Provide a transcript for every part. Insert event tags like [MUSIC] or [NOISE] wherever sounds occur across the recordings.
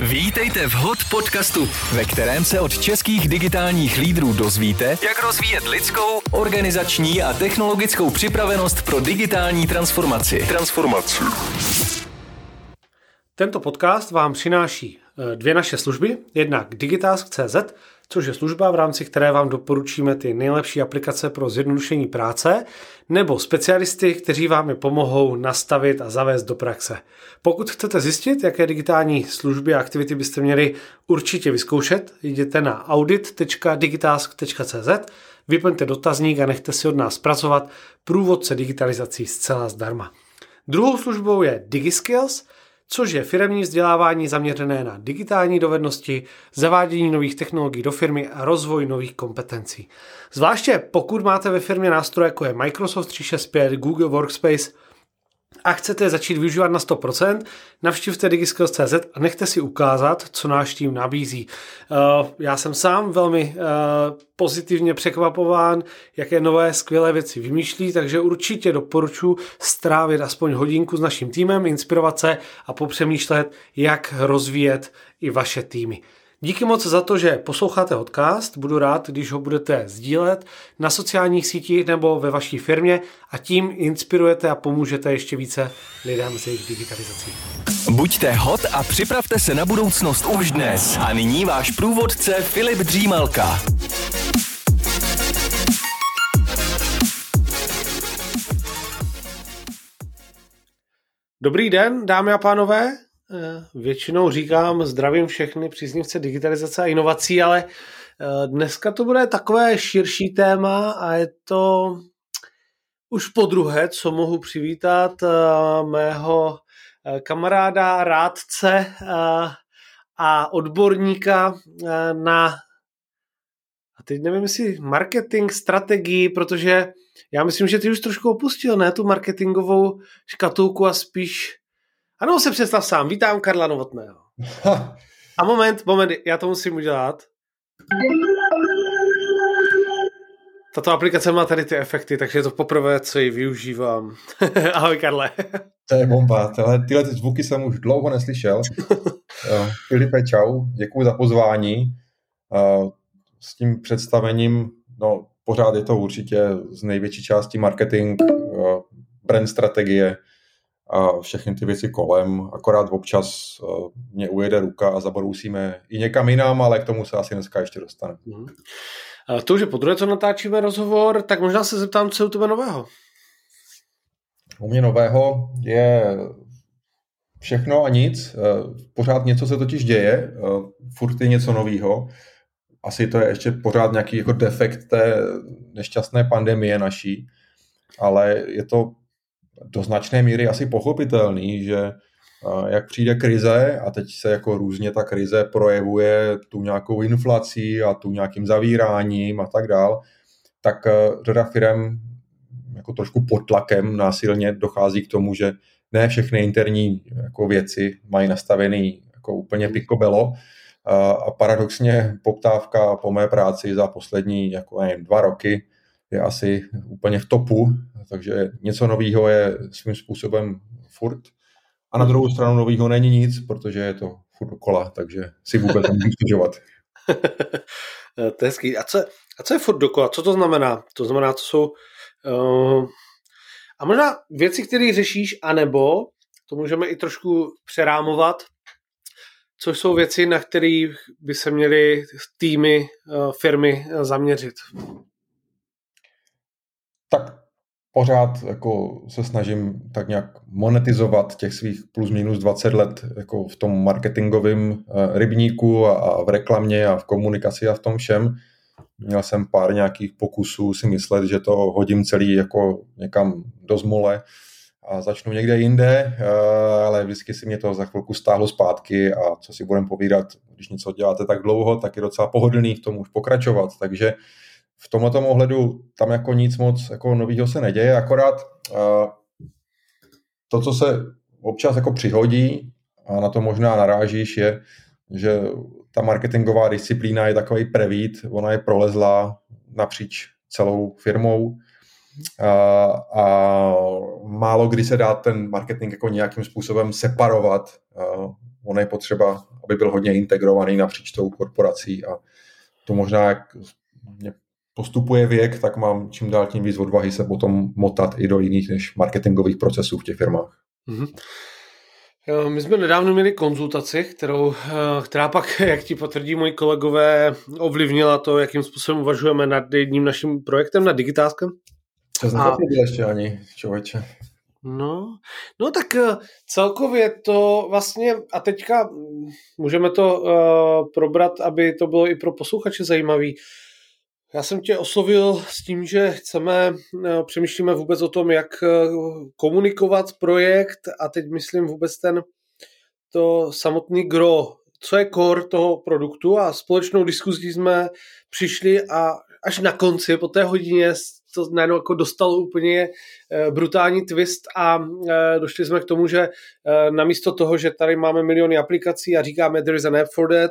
Vítejte v HOT podcastu, ve kterém se od českých digitálních lídrů dozvíte, jak rozvíjet lidskou, organizační a technologickou připravenost pro digitální transformaci. Transformaci. Tento podcast vám přináší dvě naše služby, jednak Digitask.cz, což je služba, v rámci které vám doporučíme ty nejlepší aplikace pro zjednodušení práce, nebo specialisty, kteří vám je pomohou nastavit a zavést do praxe. Pokud chcete zjistit, jaké digitální služby a aktivity byste měli určitě vyzkoušet, jděte na audit.digitask.cz, vyplňte dotazník a nechte si od nás pracovat průvodce digitalizací zcela zdarma. Druhou službou je DigiSkills – což je firemní vzdělávání zaměřené na digitální dovednosti, zavádění nových technologií do firmy a rozvoj nových kompetencí. Zvláště pokud máte ve firmě nástroje jako je Microsoft 365, Google Workspace a chcete začít využívat na 100%, navštivte digiskills.cz a nechte si ukázat, co náš tým nabízí. Eh, já jsem sám velmi eh, pozitivně překvapován, jaké nové skvělé věci vymýšlí, takže určitě doporučuji strávit aspoň hodinku s naším týmem, inspirovat se a popřemýšlet, jak rozvíjet i vaše týmy. Díky moc za to, že posloucháte podcast. Budu rád, když ho budete sdílet na sociálních sítích nebo ve vaší firmě a tím inspirujete a pomůžete ještě více lidem s jejich digitalizací. Buďte hot a připravte se na budoucnost už dnes. A nyní váš průvodce Filip Dřímalka. Dobrý den, dámy a pánové. Eh, většinou říkám zdravím všechny příznivce digitalizace a inovací, ale eh, dneska to bude takové širší téma a je to už po druhé, co mohu přivítat eh, mého kamaráda, rádce a odborníka na a teď nevím, jestli marketing, strategii, protože já myslím, že ty už trošku opustil, ne, tu marketingovou škatulku a spíš ano, se představ sám. Vítám Karla Novotného. [LAUGHS] A moment, moment, já to musím udělat. Tato aplikace má tady ty efekty, takže je to poprvé, co ji využívám. [LAUGHS] Ahoj, Karle. To je bomba. Tyhle, tyhle ty zvuky jsem už dlouho neslyšel. [LAUGHS] Filipe, čau. Děkuji za pozvání. S tím představením, no, pořád je to určitě z největší části marketing, brand strategie, a všechny ty věci kolem, akorát občas uh, mě ujede ruka a zabrousíme i někam jinam, ale k tomu se asi dneska ještě dostane. Mm. A to už je podruhé, co natáčíme rozhovor, tak možná se zeptám, co je u tebe nového? U mě nového je všechno a nic. Eh, pořád něco se totiž děje, eh, furt je něco nového. Asi to je ještě pořád nějaký jako defekt té nešťastné pandemie naší, ale je to do značné míry asi pochopitelný, že jak přijde krize a teď se jako různě ta krize projevuje tu nějakou inflací a tu nějakým zavíráním a tak dál, tak e, řada firm jako trošku pod tlakem násilně dochází k tomu, že ne všechny interní jako věci mají nastavený jako úplně pikobelo. A paradoxně poptávka po mé práci za poslední jako nevím, dva roky je asi úplně v topu takže něco nového je svým způsobem furt. A na druhou stranu nového není nic, protože je to furt dokola, takže si vůbec nemůžu stěžovat. [LAUGHS] to je hezký. A co, a co je furt dokola? Co to znamená? To znamená, to jsou uh, a možná věci, které řešíš, anebo to můžeme i trošku přerámovat, co jsou věci, na které by se měly týmy, uh, firmy zaměřit. Pořád jako se snažím tak nějak monetizovat těch svých plus minus 20 let jako v tom marketingovém eh, rybníku a v reklamě a v komunikaci a v tom všem. Měl jsem pár nějakých pokusů si myslet, že to hodím celý jako někam do zmole a začnu někde jinde, eh, ale vždycky si mě to za chvilku stáhlo zpátky a co si budem povídat, když něco děláte tak dlouho, tak je docela pohodlný v tom už pokračovat, takže v tomto ohledu tam jako nic moc jako nového se neděje, akorát to, co se občas jako přihodí a na to možná narážíš, je, že ta marketingová disciplína je takový prevít, ona je prolezlá napříč celou firmou a, a málo kdy se dá ten marketing jako nějakým způsobem separovat. On je potřeba, aby byl hodně integrovaný napříč tou korporací a to možná, jak postupuje věk, tak mám čím dál tím víc odvahy se potom motat i do jiných než marketingových procesů v těch firmách. Mm-hmm. My jsme nedávno měli konzultaci, kterou, eh, která pak, [LAUGHS] jak ti potvrdí moji kolegové, ovlivnila to, jakým způsobem uvažujeme nad jedním naším projektem na digitálském. To jsem a... ještě ani, člověče. No, no tak eh, celkově to vlastně, a teďka můžeme to uh, probrat, aby to bylo i pro posluchače zajímavý. Já jsem tě oslovil s tím, že chceme, uh, přemýšlíme vůbec o tom, jak uh, komunikovat projekt a teď myslím vůbec ten to samotný gro, co je core toho produktu? A společnou diskuzí jsme přišli a až na konci, po té hodině to najednou jako dostalo úplně eh, brutální twist a eh, došli jsme k tomu, že eh, namísto toho, že tady máme miliony aplikací a říkáme there is an app for that,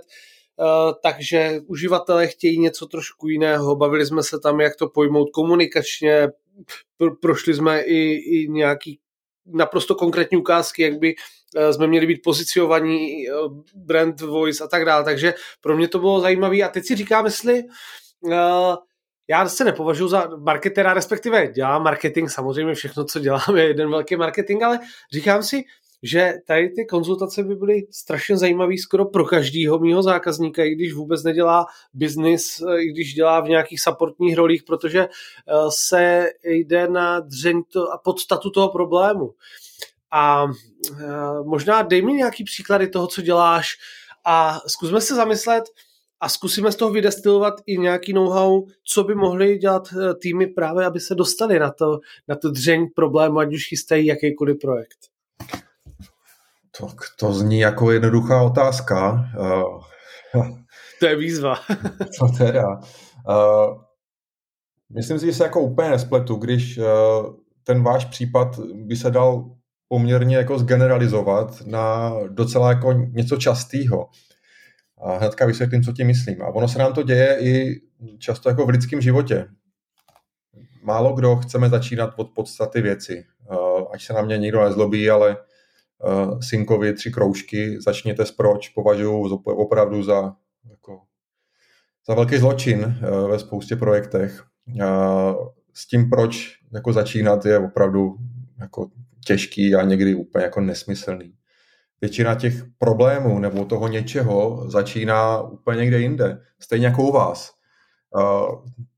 takže uživatelé chtějí něco trošku jiného. Bavili jsme se tam, jak to pojmout komunikačně, prošli jsme i, i nějaký naprosto konkrétní ukázky, jak by jsme měli být pozicionovaní, brand voice a tak dále. Takže pro mě to bylo zajímavé. A teď si říkám, jestli já se nepovažuji za marketera, respektive dělám marketing, samozřejmě všechno, co dělám, je jeden velký marketing, ale říkám si, že tady ty konzultace by byly strašně zajímavé skoro pro každého mýho zákazníka, i když vůbec nedělá biznis, i když dělá v nějakých supportních rolích, protože eh, se jde na dřeň to a podstatu toho problému. A eh, možná dej mi nějaký příklady toho, co děláš a zkusme se zamyslet, a zkusíme z toho vydestilovat i nějaký know-how, co by mohli dělat eh, týmy právě, aby se dostali na to, na to dřeň problému, ať už chystají jakýkoliv projekt. To, to zní jako jednoduchá otázka. Uh, [LAUGHS] to je výzva. [LAUGHS] to teda. Uh, myslím si, že se jako úplně nespletu, když uh, ten váš případ by se dal poměrně jako zgeneralizovat na docela jako něco častého. A hnedka vysvětlím, co tím myslím. A ono se nám to děje i často jako v lidském životě. Málo kdo chceme začínat od podstaty věci. Ať se na mě nikdo nezlobí, ale synkovi tři kroužky, začněte s proč, považuji opravdu za, jako, za velký zločin ve spoustě projektech. S tím proč jako začínat je opravdu jako těžký a někdy úplně jako nesmyslný většina těch problémů nebo toho něčeho začíná úplně někde jinde. Stejně jako u vás.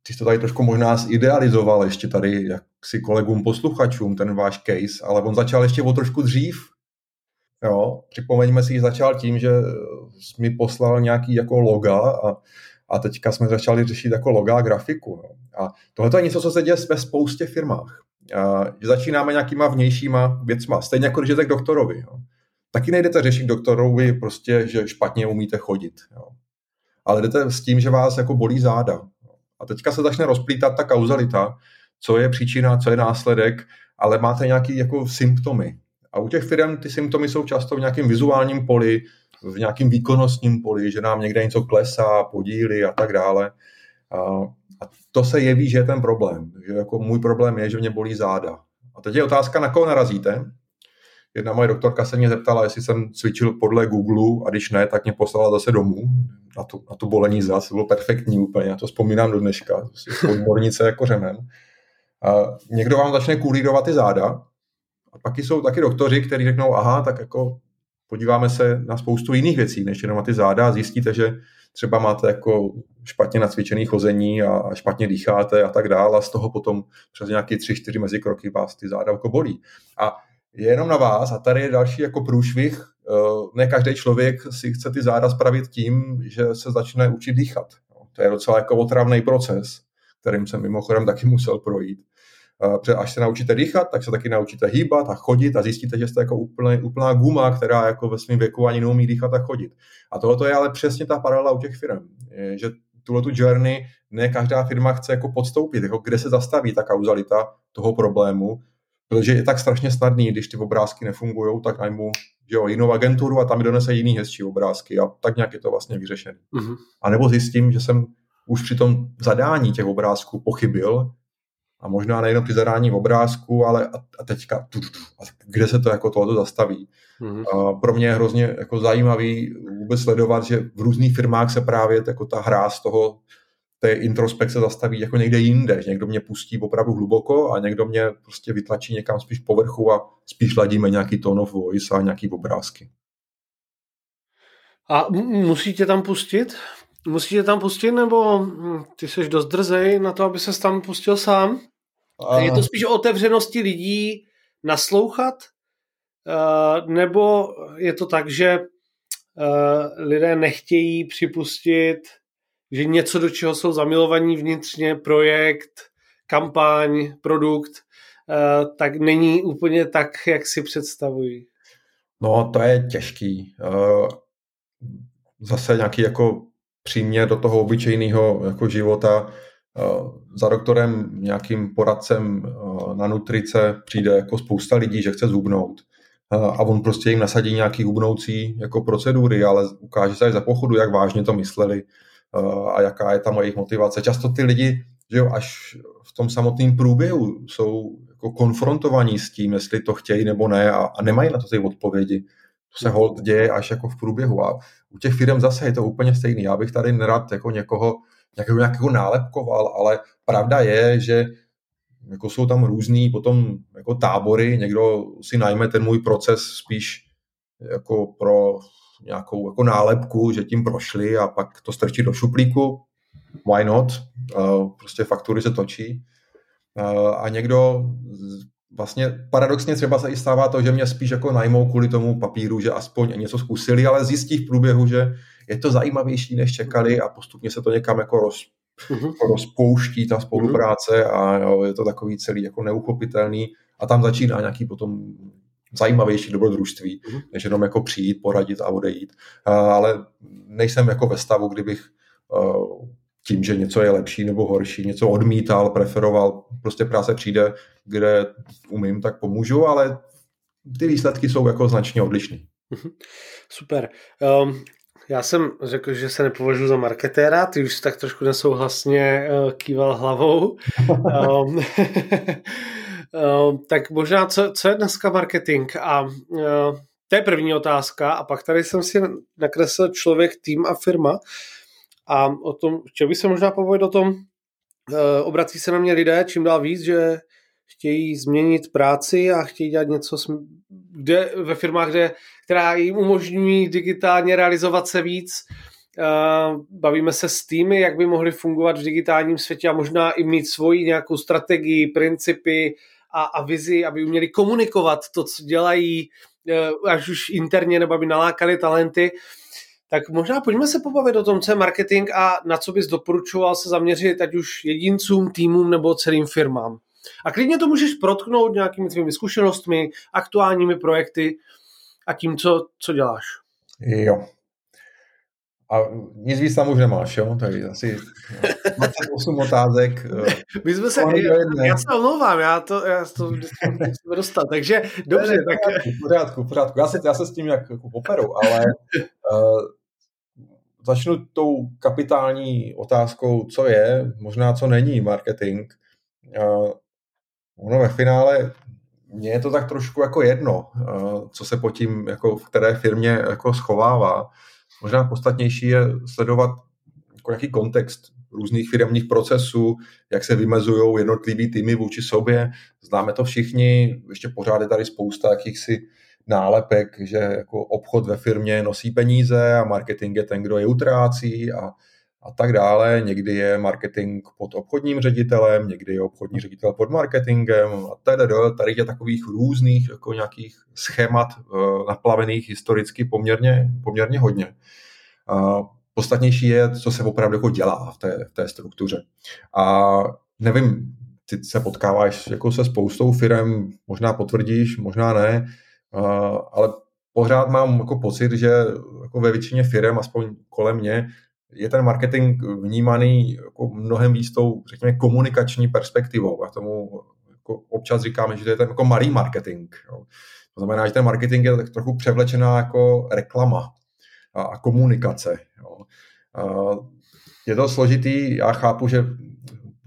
Ty to tady trošku možná zidealizoval ještě tady jak si kolegům posluchačům ten váš case, ale on začal ještě o trošku dřív. Jo, připomeňme si, že začal tím, že jsi mi poslal nějaký jako loga a, a teďka jsme začali řešit jako loga a grafiku. Jo. A tohle je něco, co se děje ve spoustě firmách. A, že začínáme nějakýma vnějšíma věcma, stejně jako když jdete k doktorovi. Jo taky nejdete řešit doktorovi prostě, že špatně umíte chodit. Jo. Ale jdete s tím, že vás jako bolí záda. A teďka se začne rozplítat ta kauzalita, co je příčina, co je následek, ale máte nějaké jako symptomy. A u těch firm ty symptomy jsou často v nějakém vizuálním poli, v nějakém výkonnostním poli, že nám někde něco klesá, podíly a tak dále. A, a to se jeví, že je ten problém. Že jako můj problém je, že mě bolí záda. A teď je otázka, na koho narazíte. Jedna moje doktorka se mě zeptala, jestli jsem cvičil podle Google a když ne, tak mě poslala zase domů na tu, na tu bolení zas. To bylo perfektní úplně, já to vzpomínám do dneška. Odbornice jako řemen. A někdo vám začne kurírovat ty záda a pak jsou taky doktoři, kteří řeknou, aha, tak jako podíváme se na spoustu jiných věcí, než jenom na ty záda a zjistíte, že třeba máte jako špatně nacvičený chození a špatně dýcháte a tak dále a z toho potom přes nějaké tři, čtyři mezikroky vás ty záda jako bolí. A je jenom na vás a tady je další jako průšvih. Eh, ne každý člověk si chce ty záda spravit tím, že se začne učit dýchat. To je docela jako otravný proces, kterým jsem mimochodem taky musel projít. Eh, protože až se naučíte dýchat, tak se taky naučíte hýbat a chodit a zjistíte, že jste jako úplný, úplná guma, která jako ve svém věku ani neumí dýchat a chodit. A tohle je ale přesně ta paralela u těch firm, že tuhle tu journey ne každá firma chce jako podstoupit, jako kde se zastaví ta kauzalita toho problému, protože je tak strašně snadný, když ty obrázky nefungují, tak najmu že jo, jinou agenturu a tam mi donese jiný hezčí obrázky a tak nějak je to vlastně vyřešené. Mm-hmm. A nebo zjistím, že jsem už při tom zadání těch obrázků pochybil a možná nejenom při zadání obrázku, ale a, a teďka, a kde se to jako tohoto zastaví. Mm-hmm. A pro mě je hrozně jako zajímavý vůbec sledovat, že v různých firmách se právě jako ta hra z toho té introspekce zastaví jako někde jinde, že někdo mě pustí opravdu hluboko a někdo mě prostě vytlačí někam spíš povrchu a spíš ladíme nějaký tone of voice a nějaký obrázky. A musíte tam pustit? Musíte tam pustit, nebo hm, ty jsi dost drzej na to, aby se tam pustil sám? A... Je to spíš o otevřenosti lidí naslouchat? Uh, nebo je to tak, že uh, lidé nechtějí připustit, že něco, do čeho jsou zamilovaní vnitřně, projekt, kampaň, produkt, uh, tak není úplně tak, jak si představují? No, to je těžký. Zase nějaký jako příměr do toho obyčejného jako života. Eh, za doktorem, nějakým poradcem eh, na nutrice přijde jako spousta lidí, že chce zubnout. Eh, a on prostě jim nasadí nějaký hubnoucí jako procedury, ale ukáže se až za pochodu, jak vážně to mysleli a jaká je tam jejich motivace. Často ty lidi, že jo, až v tom samotném průběhu jsou jako konfrontovaní s tím, jestli to chtějí nebo ne a, a nemají na to ty odpovědi. To se hold děje až jako v průběhu. A u těch firm zase je to úplně stejný. Já bych tady nerad jako někoho nějakého, nějakého nálepkoval, ale pravda je, že jako jsou tam různý potom jako tábory, někdo si najme ten můj proces spíš jako pro nějakou jako nálepku, že tím prošli a pak to strčí do šuplíku. Why not? Prostě faktury se točí. A někdo vlastně paradoxně třeba se i stává to, že mě spíš jako najmou kvůli tomu papíru, že aspoň něco zkusili, ale zjistí v průběhu, že je to zajímavější, než čekali a postupně se to někam jako roz, uh-huh. rozpouští ta spolupráce a jo, je to takový celý jako neuchopitelný a tam začíná nějaký potom zajímavější dobrodružství, uh-huh. než jenom jako přijít, poradit a odejít. A, ale nejsem jako ve stavu, kdybych uh, tím, že něco je lepší nebo horší, něco odmítal, preferoval, prostě práce přijde, kde umím, tak pomůžu, ale ty výsledky jsou jako značně odlišné. Mhm. Super. Um, já jsem řekl, že se nepovažuji za marketéra, ty už tak trošku nesouhlasně uh, kýval hlavou. um, [LAUGHS] um, [LAUGHS] tak možná, co, co je dneska marketing? A uh, to je první otázka. A pak tady jsem si nakreslil člověk, tým a firma. A o tom, chtěl bych se možná povědět o tom, uh, obrací se na mě lidé čím dál víc, že chtějí změnit práci a chtějí dělat něco kde, ve firmách, kde, která jim umožňují digitálně realizovat se víc. Uh, bavíme se s týmy, jak by mohly fungovat v digitálním světě a možná i mít svoji nějakou strategii, principy a, a vizi, aby uměli komunikovat to, co dělají, uh, až už interně, nebo aby nalákali talenty. Tak možná pojďme se pobavit o tom, co je marketing a na co bys doporučoval se zaměřit, ať už jedincům, týmům nebo celým firmám. A klidně to můžeš protknout nějakými tvými zkušenostmi, aktuálními projekty a tím, co, co děláš. Jo. A nic víc tam už nemáš, jo? Takže asi 28 otázek. Eh, [LAUGHS] My jsme se, já, já se omlouvám, já to, já to musíme dostat, takže dobře. Ne, tak... V pořádku, v pořádku. Já se, já se s tím jak jako poperu, ale uh, začnu tou kapitální otázkou, co je, možná co není marketing. Uh, ono ve finále mně je to tak trošku jako jedno, uh, co se po tím jako v které firmě jako schovává. Možná podstatnější je sledovat jako nějaký kontext různých firmních procesů, jak se vymezují jednotlivý týmy vůči sobě. Známe to všichni, ještě pořád je tady spousta jakýchsi nálepek, že jako obchod ve firmě nosí peníze a marketing je ten, kdo je utrácí a, a tak dále. Někdy je marketing pod obchodním ředitelem, někdy je obchodní ředitel pod marketingem a tedy. Tady je takových různých jako nějakých schémat uh, naplavených historicky poměrně, poměrně hodně. Uh, podstatnější je, co se opravdu jako dělá v té, v té struktuře. A nevím, ty se potkáváš jako se spoustou firm, možná potvrdíš, možná ne, ale pořád mám jako pocit, že jako ve většině firm, aspoň kolem mě, je ten marketing vnímaný jako mnohem víc tou, řekněme, komunikační perspektivou. A tomu jako občas říkáme, že to je ten jako malý marketing. Jo. To znamená, že ten marketing je tak trochu převlečená jako reklama a, a komunikace. Jo. A je to složitý, já chápu, že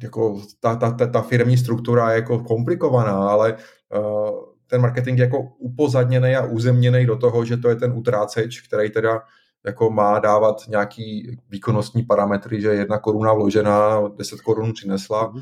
jako ta, ta, ta, ta firmní struktura je jako komplikovaná, ale uh, ten marketing je jako upozadněný a uzemněný do toho, že to je ten utráceč, který teda jako má dávat nějaký výkonnostní parametry, že jedna koruna vložená, 10 korun přinesla. Mhm.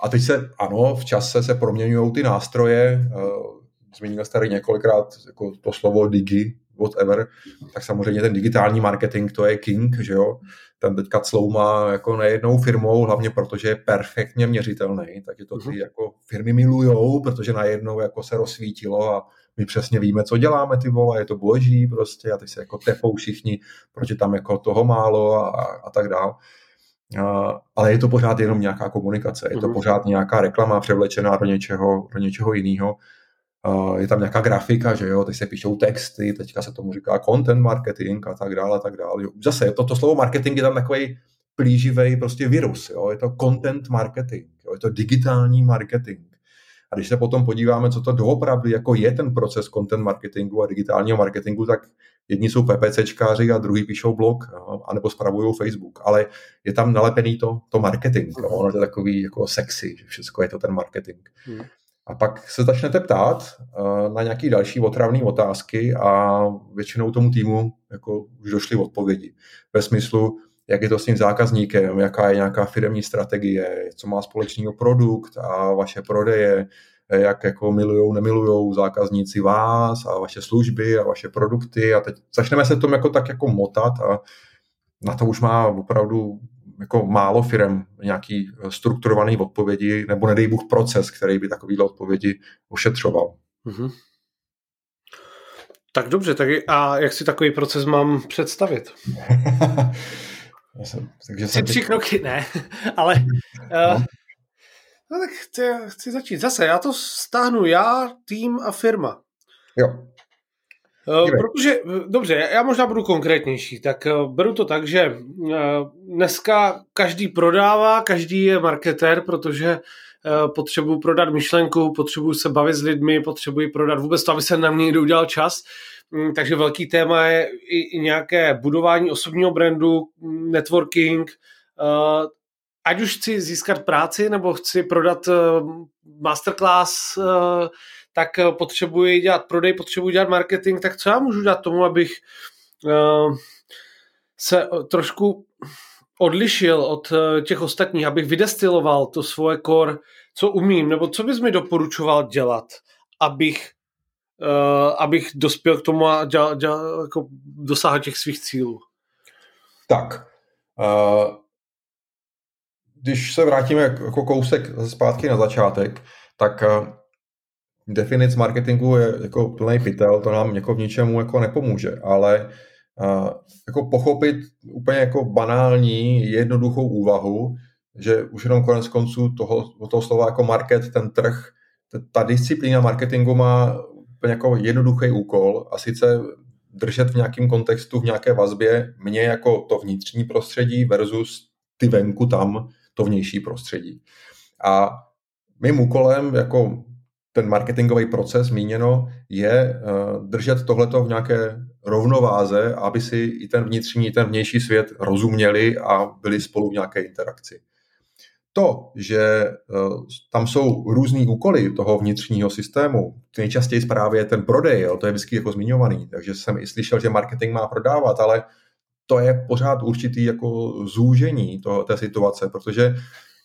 A teď se, ano, v čase se proměňují ty nástroje, uh, zmínil jste tady několikrát jako to slovo digi, whatever, tak samozřejmě ten digitální marketing to je king, že jo. Ten teďka clouma jako nejednou firmou, hlavně protože je perfektně měřitelný, takže to ty mhm. jako firmy milujou, protože najednou jako se rozsvítilo a my přesně víme, co děláme ty vole, je to boží prostě a teď se jako tepou všichni, protože tam jako toho málo a, a tak dále. ale je to pořád jenom nějaká komunikace, je to mhm. pořád nějaká reklama převlečená do něčeho, do něčeho jiného je tam nějaká grafika, že jo, teď se píšou texty, teďka se tomu říká content marketing a tak dále a tak dále. Zase to, to slovo marketing je tam takový plíživý prostě virus, jo, je to content marketing, jo, je to digitální marketing. A když se potom podíváme, co to doopravdy jako je ten proces content marketingu a digitálního marketingu, tak jedni jsou PPCčkáři a druhý píšou blog, jo, anebo spravují Facebook, ale je tam nalepený to, to marketing, jo, ono je takový jako sexy, že všechno je to ten marketing. Hmm. A pak se začnete ptát uh, na nějaké další otravné otázky a většinou tomu týmu jako už došly odpovědi. Ve smyslu, jak je to s tím zákazníkem, jaká je nějaká firmní strategie, co má společného produkt a vaše prodeje, jak jako milujou, nemilujou zákazníci vás a vaše služby a vaše produkty a teď začneme se tom jako tak jako motat a na to už má opravdu jako málo firm nějaký eh, strukturovaný odpovědi, nebo nedej Bůh proces, který by takovýhle odpovědi ošetřoval. Mm-hmm. Tak dobře, tak a jak si takový proces mám představit? [LAUGHS] jsem, takže jsem tři teď... kroky, ne, [LAUGHS] ale uh, no tak chci, chci začít. Zase, já to stáhnu já, tým a firma. Jo. Uh, protože, eh, dobře, já možná budu konkrétnější, tak uh, beru to tak, že dneska každý prodává, každý je marketér, protože potřebuji prodat myšlenku, potřebuji se bavit s lidmi, potřebuji prodat vůbec to, aby se na mě někdo udělal čas. Um, takže velký téma je i, nějaké budování osobního brandu, networking, ať už chci získat práci, nebo chci prodat masterclass, tak eh, potřebuji dělat prodej, potřebuji dělat marketing, tak co já můžu dělat tomu, abych uh, se eh, trošku odlišil od těch ostatních, abych vydestiloval to svoje core, co umím, nebo co bys mi doporučoval dělat, abych, abych dospěl k tomu a děl, děl, jako dosáhl těch svých cílů. Tak, když se vrátíme jako kousek zpátky na začátek, tak definic marketingu je jako plný pytel, to nám jako v ničemu jako nepomůže, ale uh, jako pochopit úplně jako banální, jednoduchou úvahu, že už jenom konec konců toho, toho slova jako market, ten trh, ta disciplína marketingu má úplně jako jednoduchý úkol a sice držet v nějakém kontextu, v nějaké vazbě mě jako to vnitřní prostředí versus ty venku tam to vnější prostředí. A mým úkolem jako ten marketingový proces míněno je eh, držet tohleto v nějaké rovnováze, aby si i ten vnitřní, i ten vnější svět rozuměli a byli spolu v nějaké interakci. To, že eh, tam jsou různý úkoly toho vnitřního systému, nejčastěji právě ten prodej, jo, to je vždycky jako zmiňovaný, takže jsem i slyšel, že marketing má prodávat, ale to je pořád určitý jako zúžení toho, té situace, protože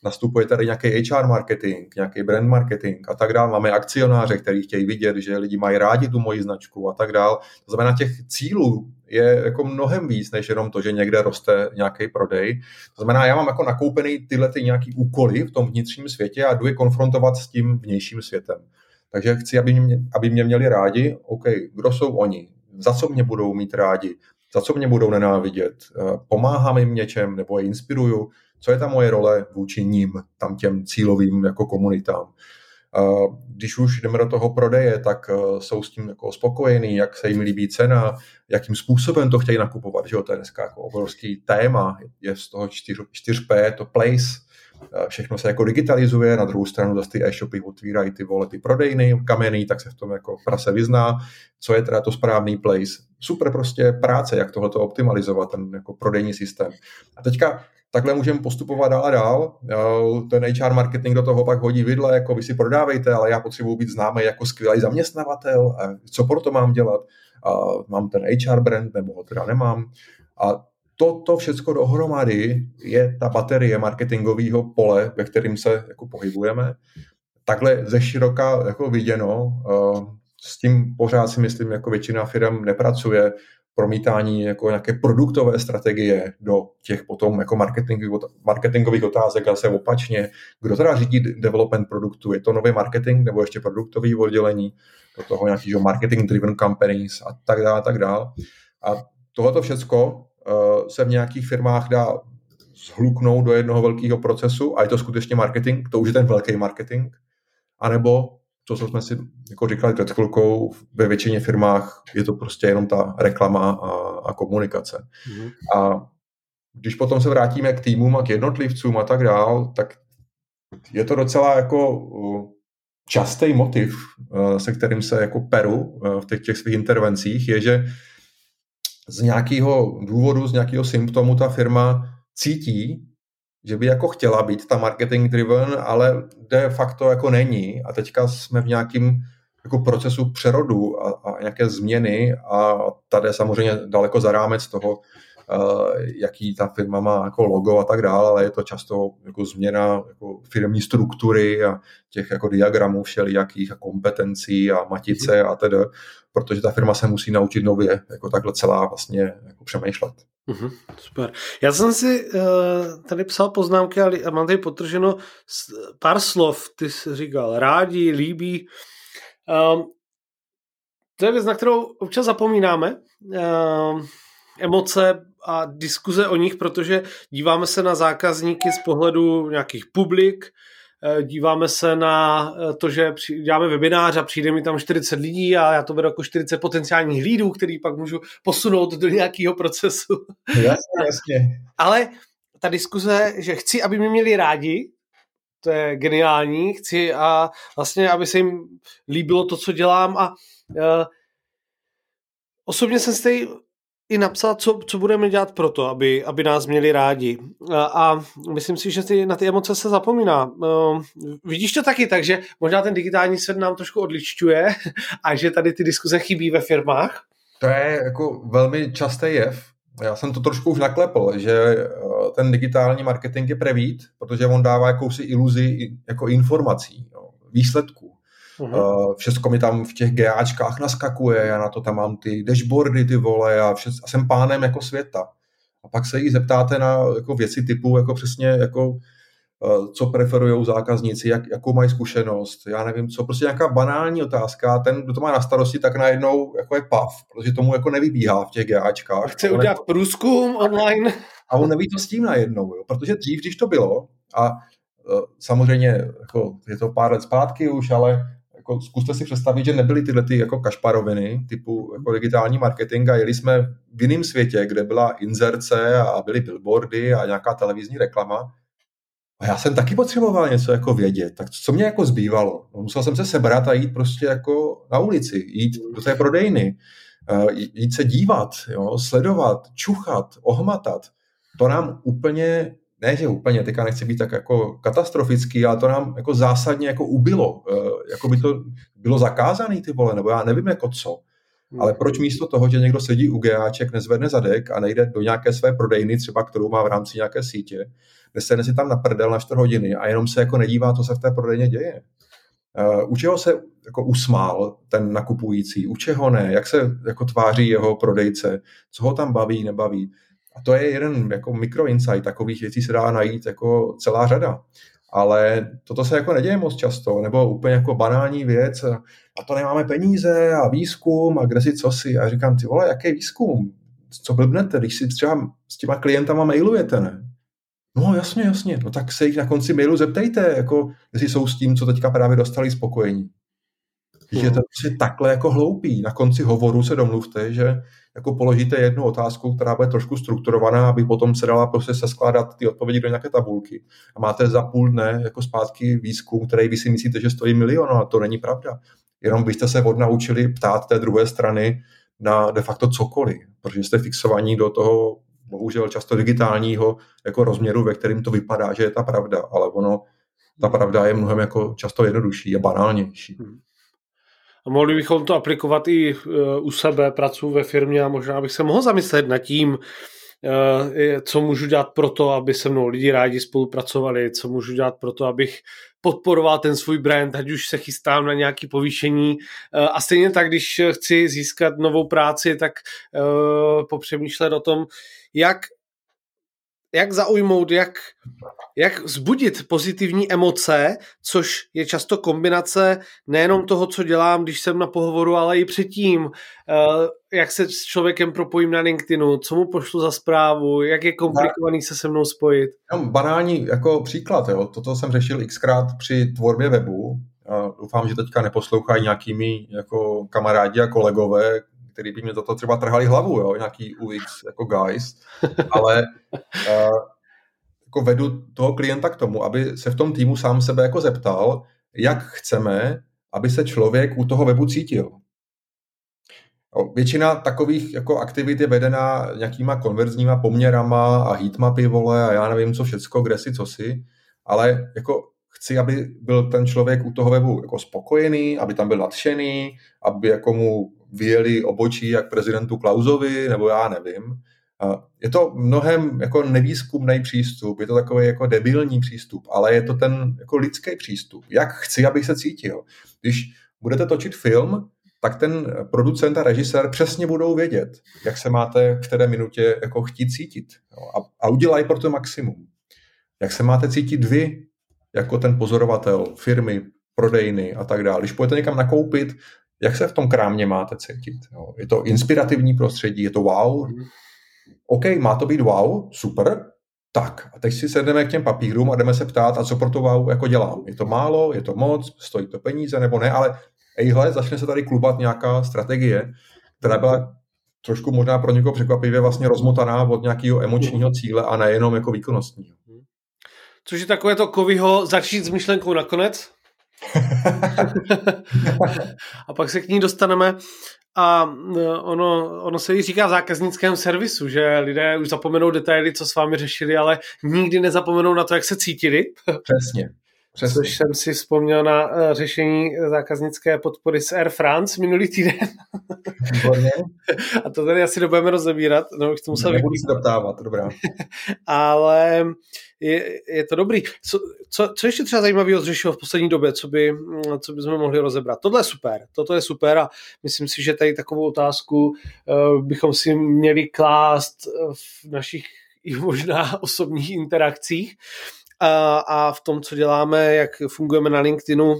nastupuje tady nějaký HR marketing, nějaký brand marketing a tak dále. Máme akcionáře, kteří chtějí vidět, že lidi mají rádi tu moji značku a tak dále. To znamená, těch cílů je jako mnohem víc, než jenom to, že někde roste nějaký prodej. To znamená, já mám jako nakoupený tyhle ty nějaký úkoly v tom vnitřním světě a jdu je konfrontovat s tím vnějším světem. Takže chci, aby mě, aby mě měli rádi, OK, kdo jsou oni, za co mě budou mít rádi, za co mě budou nenávidět, pomáhám jim něčem nebo je inspiruju, co je ta moje role vůči ním, tam těm cílovým jako komunitám. Když už jdeme do toho prodeje, tak e, jsou s tím jako spokojení, jak se jim líbí cena, jakým způsobem to chtějí nakupovat. Že jo? To je dneska jako obrovský téma, je z toho 4, 4P, to place, všechno se jako digitalizuje, na druhou stranu zase ty e-shopy otvírají ty vole, ty prodejny kamenný, tak se v tom jako prase vyzná, co je teda to správný place. Super prostě práce, jak tohle optimalizovat, ten jako prodejní systém. A teďka takhle můžeme postupovat dál a dál. Ten HR marketing do toho pak hodí vidle, jako vy si prodávejte, ale já potřebuji být známý jako skvělý zaměstnavatel. Co pro to mám dělat? A mám ten HR brand, nebo ho teda nemám. A toto všechno dohromady je ta baterie marketingového pole, ve kterým se jako pohybujeme. Takhle ze široka jako viděno, s tím pořád si myslím, jako většina firm nepracuje, promítání jako nějaké produktové strategie do těch potom jako marketingových, marketingových otázek a se opačně. Kdo teda řídí development produktu? Je to nový marketing nebo ještě produktový oddělení? Do toho nějakého marketing driven companies a tak dále, tak dále. A tohoto všecko uh, se v nějakých firmách dá zhluknout do jednoho velkého procesu a je to skutečně marketing, to už je ten velký marketing, anebo to, co jsme si jako říkali před chvilkou, ve většině firmách je to prostě jenom ta reklama a, a komunikace. Mm-hmm. A když potom se vrátíme k týmům a k jednotlivcům a tak dál, tak je to docela jako častý motiv, se kterým se jako peru v těch, těch svých intervencích, je, že z nějakého důvodu, z nějakého symptomu ta firma cítí, že by jako chtěla být ta marketing driven, ale de facto jako není. A teďka jsme v nějakém jako procesu přerodu a, a nějaké změny a tady samozřejmě daleko za rámec toho, jaký ta firma má jako logo a tak dále, ale je to často jako změna jako firmní struktury a těch jako diagramů všelijakých a kompetencí a matice a tedy, protože ta firma se musí naučit nově jako takhle celá vlastně jako přemýšlet. Mm-hmm, super. Já jsem si uh, tady psal poznámky a mám tady potrženo pár slov. Ty jsi říkal rádi, líbí. Um, to je věc, na kterou občas zapomínáme. Um, emoce a diskuze o nich, protože díváme se na zákazníky z pohledu nějakých publik, Eh, díváme se na eh, to, že děláme webinář a přijde mi tam 40 lidí a já to beru jako 40 potenciálních lídů, který pak můžu posunout do nějakého procesu. [LAUGHS] Jasně, jasně. Ale ta diskuze, že chci, aby mě měli rádi, to je geniální, chci a vlastně, aby se jim líbilo to, co dělám a uh, osobně jsem si i napsat, co, co budeme dělat pro to, aby, aby nás měli rádi. A, a myslím si, že ty, na ty emoce se zapomíná. Uh, vidíš to taky tak, že možná ten digitální svět nám trošku odličťuje [LAUGHS] a že tady ty diskuze chybí ve firmách? To je jako velmi častý jev. Já jsem to trošku už naklepl, že eh, ten digitální marketing je prevít, protože on dává jakousi iluzi jako informací, jo, výsledků. Uh-huh. Všechno mi tam v těch GAčkách naskakuje, já na to tam mám ty dashboardy, ty vole a, všes, a jsem pánem jako světa. A pak se jí zeptáte na jako věci typu, jako přesně jako eh, co preferují zákazníci, jak, jakou mají zkušenost, já nevím co, prostě nějaká banální otázka, ten, kdo to má na starosti, tak najednou jako je pav, protože tomu jako nevybíhá v těch GAčkách. Chce udělat jako, průzkum online. A on neví to s tím najednou, jo, protože dřív, když to bylo, a eh, samozřejmě jako je to pár let zpátky už, ale jako zkuste si představit, že nebyly tyhle ty jako kašparoviny typu jako digitální marketing a jeli jsme v jiném světě, kde byla inzerce a byly billboardy a nějaká televizní reklama. A já jsem taky potřeboval něco jako vědět. Tak co mě jako zbývalo? No, musel jsem se sebrat a jít prostě jako na ulici, jít do té prodejny, eh, jít se dívat, jo, sledovat, čuchat, ohmatat. To nám úplně ne, že úplně, teďka nechci být tak jako katastrofický, ale to nám jako zásadně jako ubilo. Eh, jako by to bylo zakázané ty vole, nebo já nevím jako co. Ale proč místo toho, že někdo sedí u GAček, nezvedne zadek a nejde do nějaké své prodejny, třeba kterou má v rámci nějaké sítě, nesene si tam na prdel na 4 hodiny a jenom se jako nedívá, co se v té prodejně děje. Uh, u čeho se jako usmál ten nakupující, u čeho ne, jak se jako tváří jeho prodejce, co ho tam baví, nebaví. To je jeden jako mikro insight, takových věcí se dá najít jako celá řada. Ale toto se jako neděje moc často, nebo úplně jako banální věc, a to nemáme peníze a výzkum a kde si co si. A říkám, ty vole, jaký výzkum? Co blbnete, když si třeba s těma klientama mailujete, ne? No jasně, jasně, no tak se jich na konci mailu zeptejte, jako jestli jsou s tím, co teďka právě dostali spokojení. Když je to prostě takhle jako hloupý. Na konci hovoru se domluvte, že jako položíte jednu otázku, která bude trošku strukturovaná, aby potom se dala prostě seskládat ty odpovědi do nějaké tabulky. A máte za půl dne jako zpátky výzkum, který vy si myslíte, že stojí milion, a to není pravda. Jenom byste se odnaučili ptát té druhé strany na de facto cokoliv, protože jste fixovaní do toho bohužel často digitálního jako rozměru, ve kterým to vypadá, že je ta pravda, ale ono, ta pravda je mnohem jako často jednodušší a banálnější. Hmm. A mohli bychom to aplikovat i e, u sebe, pracuji ve firmě a možná bych se mohl zamyslet nad tím, e, co můžu dělat pro to, aby se mnou lidi rádi spolupracovali, co můžu dělat pro to, abych podporoval ten svůj brand, ať už se chystám na nějaké povýšení. E, a stejně tak, když chci získat novou práci, tak popřemýšlet o tom, jak jak zaujmout, jak, jak vzbudit pozitivní emoce, což je často kombinace nejenom toho, co dělám, když jsem na pohovoru, ale i předtím, eh, jak se s člověkem propojím na LinkedInu, co mu pošlu za zprávu, jak je komplikovaný se se mnou spojit. Banální jako příklad, jo. toto jsem řešil xkrát při tvorbě webu, a doufám, že teďka neposlouchají nějakými jako kamarádi a kolegové, který by mě za to třeba trhali hlavu, jo, nějaký UX jako guys, [LAUGHS] ale uh, jako vedu toho klienta k tomu, aby se v tom týmu sám sebe jako zeptal, jak chceme, aby se člověk u toho webu cítil. Většina takových jako aktivit je vedená nějakýma konverzníma poměrama a heatmapy, vole, a já nevím co všecko, kde si, co si, ale jako chci, aby byl ten člověk u toho webu jako spokojený, aby tam byl nadšený, aby jako mu vyjeli obočí jak prezidentu Klausovi, nebo já nevím. Je to mnohem jako nevýzkumný přístup, je to takový jako debilní přístup, ale je to ten jako lidský přístup. Jak chci, abych se cítil. Když budete točit film, tak ten producent a režisér přesně budou vědět, jak se máte v té minutě jako chtít cítit. A, a udělají pro to maximum. Jak se máte cítit vy, jako ten pozorovatel, firmy, prodejny a tak dále. Když půjdete někam nakoupit, jak se v tom krámě máte cítit? Jo? Je to inspirativní prostředí, je to wow? OK, má to být wow, super, tak, a teď si sedneme k těm papírům a jdeme se ptát, a co pro to wow jako dělám. Je to málo, je to moc, stojí to peníze nebo ne, ale ejhle, začne se tady klubat nějaká strategie, která byla trošku možná pro někoho překvapivě vlastně rozmotaná od nějakého emočního cíle a nejenom jako výkonnostního. Což je takové to kovyho začít s myšlenkou nakonec, [LAUGHS] a pak se k ní dostaneme a e, ono, ono se jí říká v zákaznickém servisu, že lidé už zapomenou detaily, co s vámi řešili, ale nikdy nezapomenou na to, jak se cítili. Přesně. Přesně. Což jsem si vzpomněl na uh, řešení zákaznické podpory z Air France minulý týden. [LAUGHS] A to tady asi dobudeme rozebírat. No, to musel Nebudu se doptávat, dobrá. [LAUGHS] Ale je, je to dobrý. Co, co, co ještě třeba zajímavého zřešilo v poslední době, co, by, co bychom mohli rozebrat? Tohle je super, toto je super a myslím si, že tady takovou otázku uh, bychom si měli klást v našich i možná osobních interakcích a, a v tom, co děláme, jak fungujeme na LinkedInu,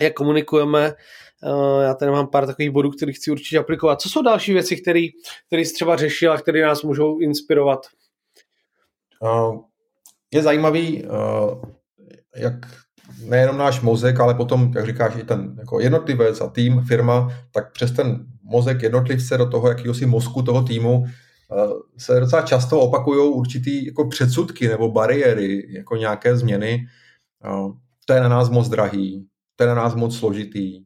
jak komunikujeme. Já tady mám pár takových bodů, které chci určitě aplikovat. Co jsou další věci, které jsi třeba řešil a které nás můžou inspirovat? Je zajímavý, jak nejenom náš mozek, ale potom, jak říkáš, i ten jako jednotlivec a tým, firma, tak přes ten mozek jednotlivce do toho jakýhosi mozku toho týmu se docela často opakují určitý jako předsudky nebo bariéry, jako nějaké změny. Eh, to je na nás moc drahý, to je na nás moc složitý,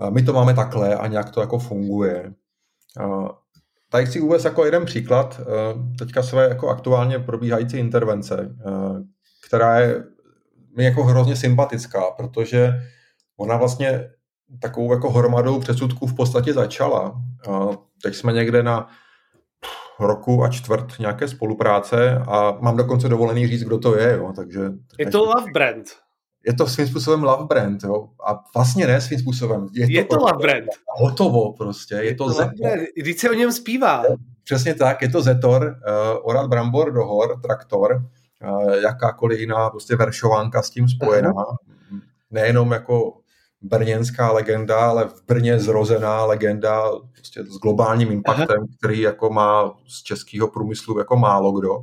eh, my to máme takhle a nějak to jako funguje. Tady chci uvést jako jeden příklad teďka své jako aktuálně probíhající intervence, která je mi jako hrozně sympatická, protože ona vlastně takovou jako hromadou předsudků v podstatě začala. Teď jsme někde na roku a čtvrt nějaké spolupráce a mám dokonce dovolený říct, kdo to je. Jo, takže, je to love brand. Je to svým způsobem love brand, jo. A vlastně ne svým způsobem. Je, je to, to love brand. Hotovo prostě. Je, je to, to Zetor. Když se o něm zpívá. Přesně tak, je to Zetor, uh, Orad Brambor, Dohor, Traktor, uh, jakákoliv jiná prostě veršovánka s tím spojená. Uh-huh. Nejenom jako brněnská legenda, ale v Brně zrozená legenda prostě s globálním impactem, Aha. který jako má z českého průmyslu jako málo kdo.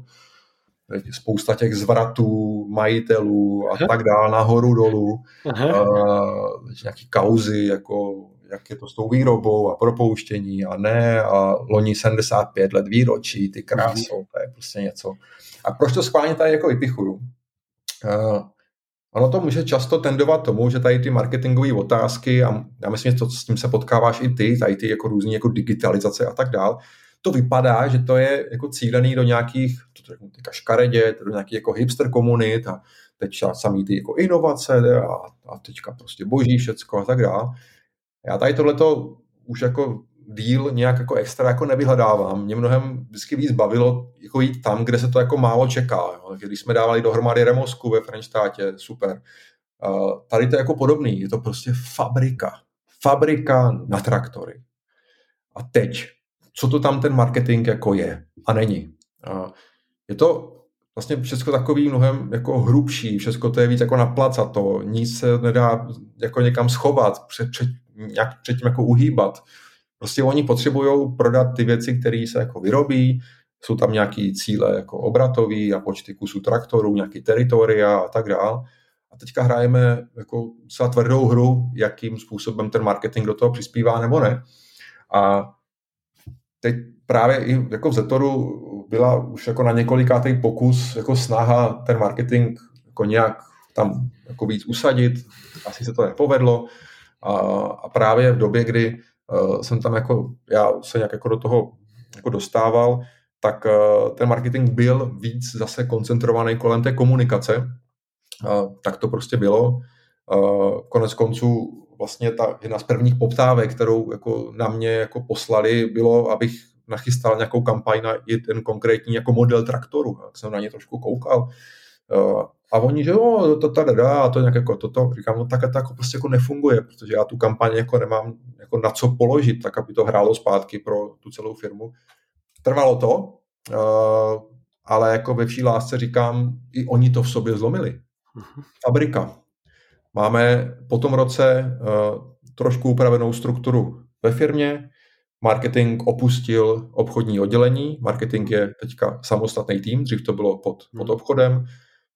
Spousta těch zvratů, majitelů a Aha. tak dál, nahoru, dolů. Aha. Uh, nějaký kauzy, jako jak je to s tou výrobou a propouštění a ne a loni 75 let výročí, ty krásou, to je prostě něco. A proč to schválně tady jako vypichuju? Uh, ono to může často tendovat tomu, že tady ty marketingové otázky a já myslím, že to, s tím se potkáváš i ty, tady ty jako různý jako digitalizace a tak dál, to vypadá, že to je jako cílený do nějakých, to řeknu teďka škaredě, do nějakých jako hipster komunit a teď samý ty jako inovace a, a teďka prostě boží všecko a tak dále. Já tady tohleto už jako díl nějak jako extra jako nevyhledávám. Mě mnohem vždycky víc bavilo jako jít tam, kde se to jako málo čeká. Jo. Když jsme dávali dohromady Remosku ve Frenštátě, super. Uh, tady to je jako podobný, je to prostě fabrika. Fabrika na traktory. A teď, co to tam ten marketing jako je a není. Uh, je to vlastně všechno takový mnohem jako hrubší, všechno to je víc jako naplacato, nic se nedá jako někam schovat, před, před, nějak předtím jako uhýbat. Prostě oni potřebují prodat ty věci, které se jako vyrobí, jsou tam nějaký cíle jako obratový a počty kusů traktorů, nějaký teritoria a tak dále. A teďka hrajeme jako celá tvrdou hru, jakým způsobem ten marketing do toho přispívá nebo ne. A teď právě i jako v Zetoru byla už jako na několikátý pokus jako snaha ten marketing jako nějak tam jako víc usadit. Asi se to nepovedlo. A, a právě v době, kdy jsem tam jako, já se nějak jako do toho jako dostával, tak uh, ten marketing byl víc zase koncentrovaný kolem té komunikace. Uh, tak to prostě bylo. Konec konců vlastně ta jedna z prvních poptávek, kterou jako na mě jako poslali, bylo, abych nachystal nějakou kampaň na ten konkrétní jako model traktoru. Jak jsem na ně trošku koukal. A oni, že jo, to tady dá, a to nějak jako toto, říkám, no tak to jako prostě jako nefunguje, protože já tu kampaň jako nemám jako na co položit, tak aby to hrálo zpátky pro tu celou firmu. Trvalo to, ale jako ve vší lásce říkám, i oni to v sobě zlomili. Mhm. Fabrika. Máme po tom roce trošku upravenou strukturu ve firmě, Marketing opustil obchodní oddělení, marketing je teďka samostatný tým, dřív to bylo pod, pod hmm. obchodem.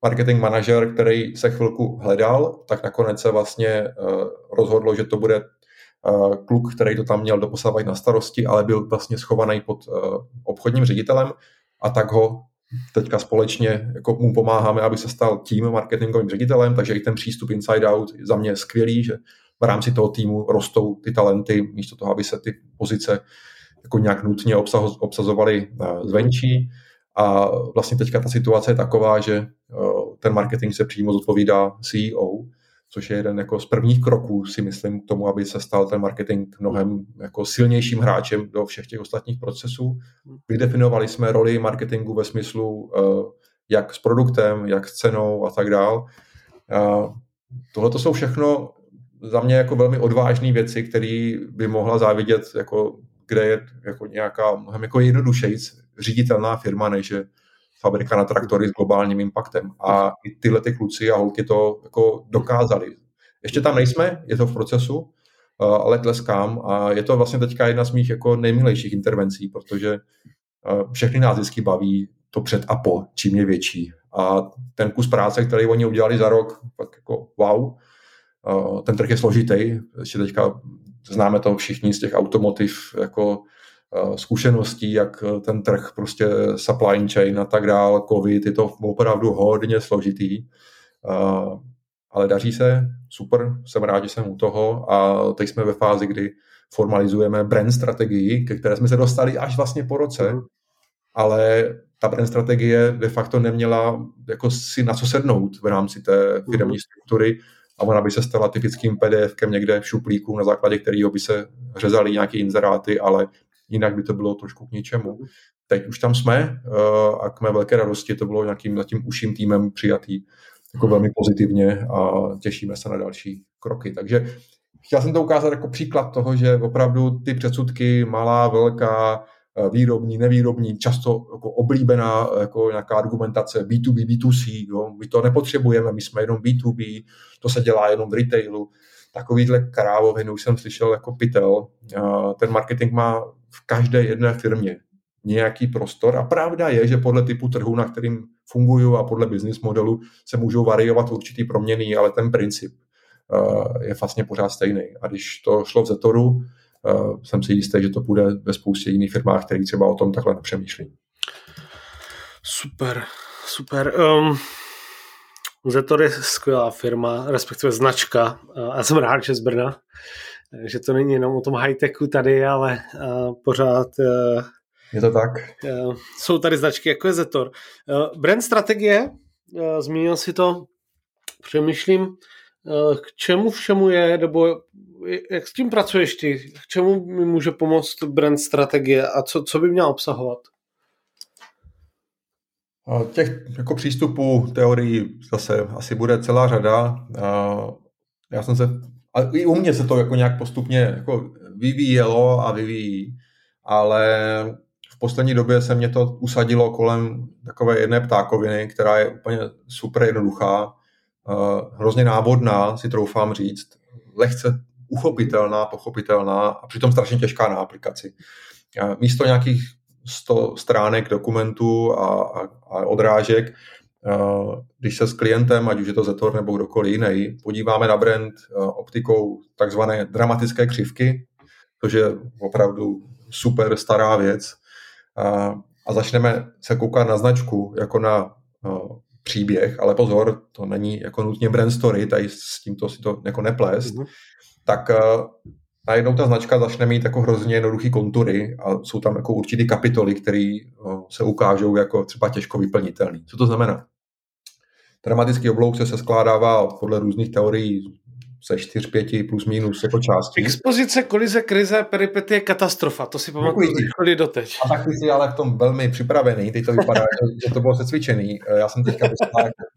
Marketing manažer, který se chvilku hledal, tak nakonec se vlastně uh, rozhodlo, že to bude uh, kluk, který to tam měl doposávat na starosti, ale byl vlastně schovaný pod uh, obchodním ředitelem a tak ho teďka společně jako mu pomáháme, aby se stal tím marketingovým ředitelem, takže i ten přístup inside out za mě skvělý, že v rámci toho týmu rostou ty talenty, místo toho, aby se ty pozice jako nějak nutně obsazovaly eh, zvenčí. A vlastně teďka ta situace je taková, že eh, ten marketing se přímo zodpovídá CEO, což je jeden jako z prvních kroků, si myslím, k tomu, aby se stal ten marketing mnohem jako silnějším hráčem do všech těch ostatních procesů. Vydefinovali jsme roli marketingu ve smyslu eh, jak s produktem, jak s cenou a tak dál. Tohle to jsou všechno za mě jako velmi odvážné věci, které by mohla závidět, jako, kde je jako nějaká mnohem jako jednodušejc říditelná firma, než je fabrika na traktory s globálním impaktem. A i tyhle ty kluci a holky to jako dokázali. Ještě tam nejsme, je to v procesu, eh, ale tleskám a je to vlastně teďka jedna z mých jako nejmilejších intervencí, protože eh, všechny nás vždycky baví to před a po, čím je větší. A ten kus práce, který oni udělali za rok, tak jako wow, Eh, ten trh je složitý, ještě teďka známe to všichni z těch automotiv jako zkušeností, jak ten trh prostě supply chain a tak dál, covid, je to opravdu hodně složitý, eh, ale daří se, super, jsem rád, že jsem u toho a teď jsme ve fázi, kdy formalizujeme brand strategii, ke které jsme se dostali až vlastně po roce, mm. ale ta brand strategie de facto neměla jako si na co sednout v rámci té firmní mm. struktury, a ona by se stala typickým PDFkem někde v šuplíku, na základě kterého by se řezaly nějaké inzeráty, ale jinak by to bylo trošku k ničemu. Teď už tam jsme eh, a k mé velké radosti to bylo nějakým zatím uším týmem přijatý jako velmi pozitivně a těšíme se na další kroky. Takže chtěl jsem to ukázat jako příklad toho, že opravdu ty předsudky, malá, velká, Eh, výrobní, nevýrobní, často jako oblíbená eh, jako nějaká argumentace B2B, B2C, jo? my to nepotřebujeme, my jsme jenom B2B, to se dělá jenom v retailu. Takovýhle krávoviny už jsem slyšel jako pytel. Ten marketing má v každé jedné firmě nějaký prostor a pravda je, že podle typu trhu, na kterým fungují a podle business modelu se můžou variovat určitý proměny, ale ten princip je vlastně pořád stejný. A když to šlo v Zetoru, jsem si jistý, že to bude ve spoustě jiných firmách, které třeba o tom takhle nepřemýšlí. Super, super. Um, Zetor je skvělá firma, respektive značka. A jsem rád, že z Brna. Že to není jenom o tom high-techu tady, ale uh, pořád uh, je to tak. Uh, jsou tady značky, jako je Zetor. Brand strategie, zmínil si to, přemýšlím, k čemu všemu je, nebo jak s tím pracuješ ty? K čemu mi může pomoct brand strategie a co, co by měla obsahovat? Těch jako přístupů, teorií zase asi bude celá řada. Já jsem se, a i u mě se to jako nějak postupně jako vyvíjelo a vyvíjí, ale v poslední době se mě to usadilo kolem takové jedné ptákoviny, která je úplně super jednoduchá, hrozně návodná, si troufám říct, lehce uchopitelná, pochopitelná a přitom strašně těžká na aplikaci. Místo nějakých 100 stránek dokumentů a, a, a odrážek, když se s klientem, ať už je to Zetor nebo kdokoliv jiný, podíváme na brand optikou takzvané dramatické křivky, což je opravdu super stará věc, a, začneme se koukat na značku jako na příběh, ale pozor, to není jako nutně brand story, tady s tímto si to jako neplést, mm-hmm. tak najednou ta značka začne mít jako hrozně jednoduchý kontury a jsou tam jako určitý kapitoly, které se ukážou jako třeba těžko vyplnitelný. Co to znamená? Dramatický oblouk se skládává podle různých teorií se 4, 5 plus minus jako částí. Expozice, kolize, krize, peripety je katastrofa, to si pamatuju do doteď. A tak ty jsi ale v tom velmi připravený, teď to vypadá, [LAUGHS] že to bylo secvičený. Já jsem teďka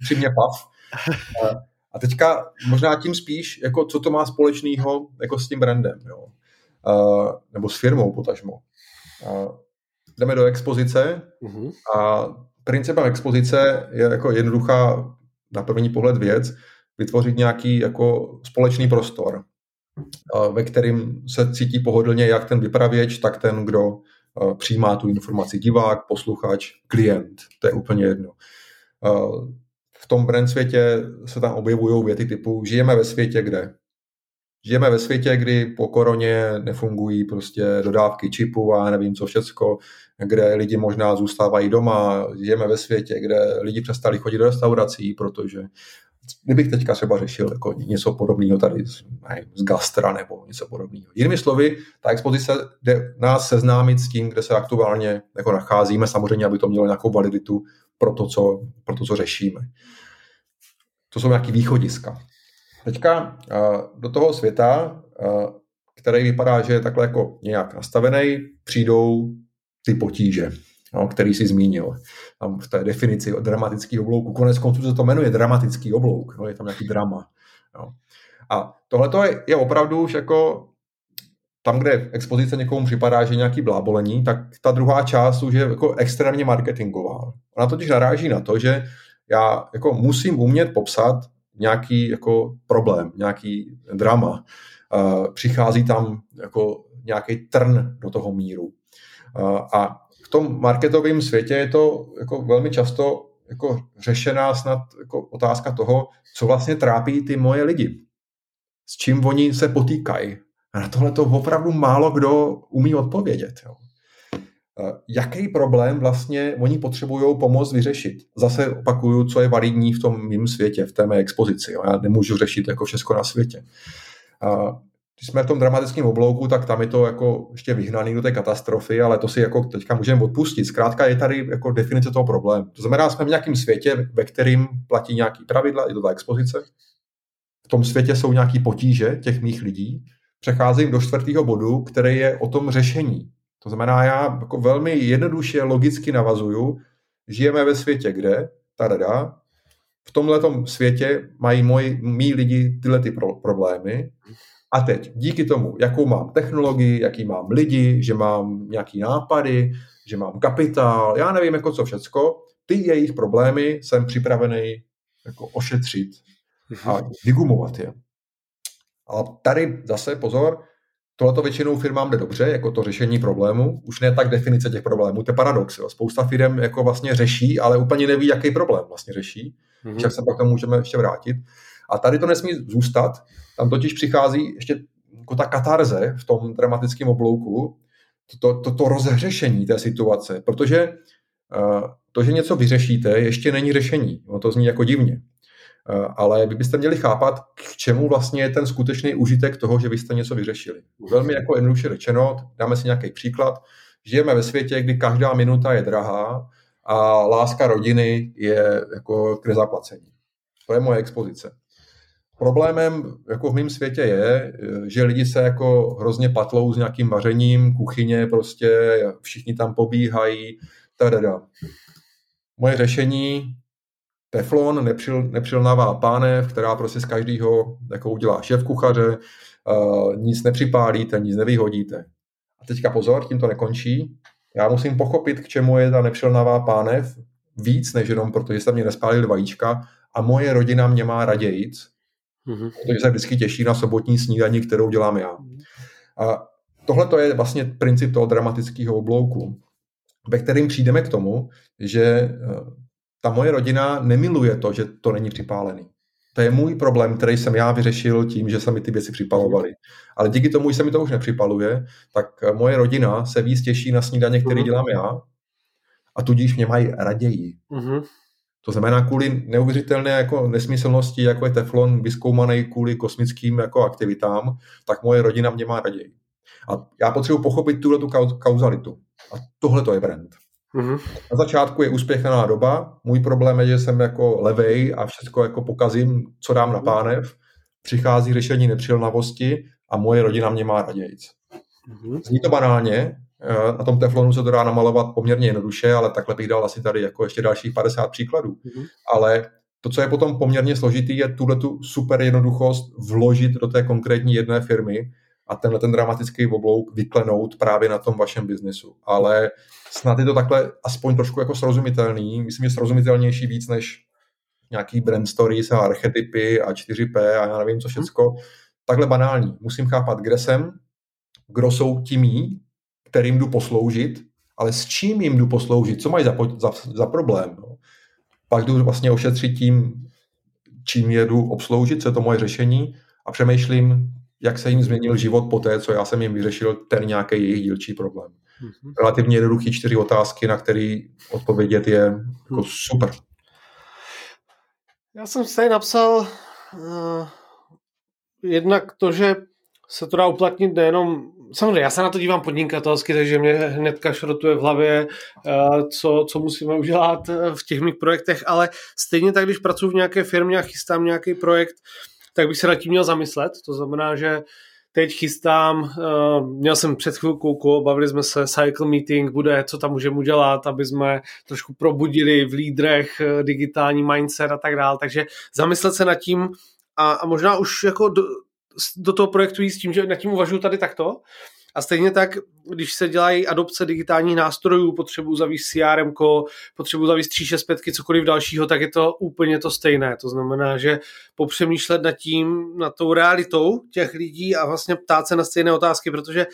přímě pav. A teďka možná tím spíš, jako co to má společného jako s tím brandem, jo? Uh, nebo s firmou potažmo. Uh, jdeme do expozice uh-huh. a principem expozice je jako jednoduchá na první pohled věc, vytvořit nějaký jako společný prostor, uh, ve kterým se cítí pohodlně jak ten vypravěč, tak ten, kdo uh, přijímá tu informaci, divák, posluchač, klient, to je úplně jedno. Uh, v tom brand světě se tam objevují věty typu žijeme ve světě, kde Žijeme ve světě, kdy po koroně nefungují prostě dodávky čipů a nevím co všecko, kde lidi možná zůstávají doma. Žijeme ve světě, kde lidi přestali chodit do restaurací, protože kdybych teďka třeba řešil jako něco podobného tady z, nevím, z gastra nebo něco podobného. Jinými slovy, ta expozice jde nás seznámit s tím, kde se aktuálně jako nacházíme, samozřejmě, aby to mělo nějakou validitu pro to, co, pro to, co řešíme. To jsou nějaké východiska. Teďka do toho světa, který vypadá, že je takhle jako nějak nastavený, přijdou ty potíže, no, který si zmínil. Tam v té definici o dramatický oblouku. Konec konců se to jmenuje dramatický oblouk. No, je tam nějaký drama. No. A tohle je, je opravdu už jako tam, kde expozice někomu připadá, že nějaký blábolení, tak ta druhá část už je jako extrémně marketingová. Ona totiž naráží na to, že já jako musím umět popsat nějaký jako problém, nějaký drama. Přichází tam jako nějaký trn do toho míru. A v tom marketovém světě je to jako velmi často jako řešená snad jako otázka toho, co vlastně trápí ty moje lidi. S čím oni se potýkají. A na tohle to opravdu málo kdo umí odpovědět. Jo. Eh, jaký problém vlastně oni potřebují pomoct vyřešit? Zase opakuju, co je validní v tom mým světě, v té mé expozici. Jo. Já nemůžu řešit jako všechno na světě. A když jsme v tom dramatickém oblouku, tak tam je to jako ještě vyhnaný do té katastrofy, ale to si jako teďka můžeme odpustit. Zkrátka je tady jako definice toho problému. To znamená, jsme v nějakém světě, ve kterým platí nějaký pravidla, je to ta expozice. V tom světě jsou nějaké potíže těch mých lidí. Přecházím do čtvrtého bodu, který je o tom řešení. To znamená, já jako velmi jednoduše logicky navazuju, žijeme ve světě, kde, tada, v tomhle světě mají moji, mý lidi tyhle ty pro, problémy a teď díky tomu, jakou mám technologii, jaký mám lidi, že mám nějaký nápady, že mám kapitál, já nevím jako co všecko, ty jejich problémy jsem připravený jako ošetřit a vygumovat je. A tady zase pozor, Tohle to většinou firmám jde dobře, jako to řešení problému, už ne tak definice těch problémů, to je paradox. Jo. Spousta firm jako vlastně řeší, ale úplně neví, jaký problém vlastně řeší. Mm-hmm. Však se pak tomu můžeme ještě vrátit. A tady to nesmí zůstat, tam totiž přichází ještě jako ta katarze v tom dramatickém oblouku, to, to, to rozhřešení té situace, protože uh, to, že něco vyřešíte, ještě není řešení. No to zní jako divně. Uh, ale vy byste měli chápat, k čemu vlastně je ten skutečný užitek toho, že vy jste něco vyřešili. Velmi jako jednoduše řečeno, dáme si nějaký příklad, žijeme ve světě, kdy každá minuta je drahá a láska rodiny je jako k nezaplacení. To je moje expozice. Problémem jako v mém světě je, že lidi se jako hrozně patlou s nějakým vařením, kuchyně prostě, všichni tam pobíhají, tadada. Moje řešení, teflon, nepřil, nepřilnavá pánev, která prostě z každého jako udělá šéf kuchaře, uh, nic nepřipálíte, nic nevyhodíte. A teďka pozor, tím to nekončí. Já musím pochopit, k čemu je ta nepřilnavá pánev, víc než jenom proto, že se mě nespálili vajíčka a moje rodina mě má radějíc, mm-hmm. protože se vždycky těší na sobotní snídaní, kterou dělám já. A tohle to je vlastně princip toho dramatického oblouku, ve kterým přijdeme k tomu, že eh, ta moje rodina nemiluje to, že to není připálený. To je můj problém, který jsem já vyřešil tím, že se mi ty věci připalovaly. Ale díky tomu, že se mi to už nepřipaluje, tak eh, moje rodina se víc těší na snídaně, který mhm. dělám já a tudíž mě mají raději. Mm-hmm. To znamená, kvůli neuvěřitelné jako nesmyslnosti, jako je teflon vyskoumaný kvůli kosmickým jako aktivitám, tak moje rodina mě má raději. A já potřebuji pochopit tuhle tu kauzalitu. A tohle to je brand. Mm-hmm. Na začátku je úspěchaná doba, můj problém je, že jsem jako levej a všechno jako pokazím, co dám na pánev, přichází řešení nepřilnavosti a moje rodina mě má radějíc. Mm-hmm. Zní to banálně, Eh, na tom teflonu se to dá namalovat poměrně jednoduše, ale takhle bych dal asi tady jako ještě dalších 50 příkladů. Mm-hmm. Ale to, co je potom poměrně složitý, je tuhle tu super jednoduchost vložit do té konkrétní jedné firmy a tenhle ten dramatický oblouk vyklenout právě na tom vašem biznesu. Ale snad je to takhle aspoň trošku jako srozumitelný. Myslím, že srozumitelnější víc než nějaký brand stories a archetypy a 4P a já nevím co všecko. Takhle banální. Musím chápat, kde jsem, kdo jsou ti mý, kterým jdu posloužit, ale s čím jim jdu posloužit, co mají za, za, za problém. No. Pak jdu vlastně ošetřit tím, čím jedu obsloužit, co je to moje řešení a přemýšlím, jak se jim změnil život po té, co já jsem jim vyřešil ten nějaký jejich dílčí problém. Mm-hmm. Relativně jednoduchý čtyři otázky, na které odpovědět je jako super. Já jsem se napsal uh, jednak to, že se to dá uplatnit nejenom samozřejmě, já se na to dívám podnikatelsky, takže mě hnedka šrotuje v hlavě, eh, co, co musíme udělat eh, v těch mých projektech, ale stejně tak, když pracuji v nějaké firmě a chystám nějaký projekt, tak bych se nad tím měl zamyslet. To znamená, že teď chystám, eh, měl jsem před chvilkou, bavili jsme se, cycle meeting bude, co tam můžeme udělat, aby jsme trošku probudili v lídrech digitální mindset a tak dále. Takže zamyslet se nad tím a, a možná už jako do, do toho projektu jít s tím, že nad tím uvažuji tady takto. A stejně tak, když se dělají adopce digitálních nástrojů, potřebuji zavíst CRM, potřebuji zavíst 365, cokoliv dalšího, tak je to úplně to stejné. To znamená, že popřemýšlet nad tím, nad tou realitou těch lidí a vlastně ptát se na stejné otázky, protože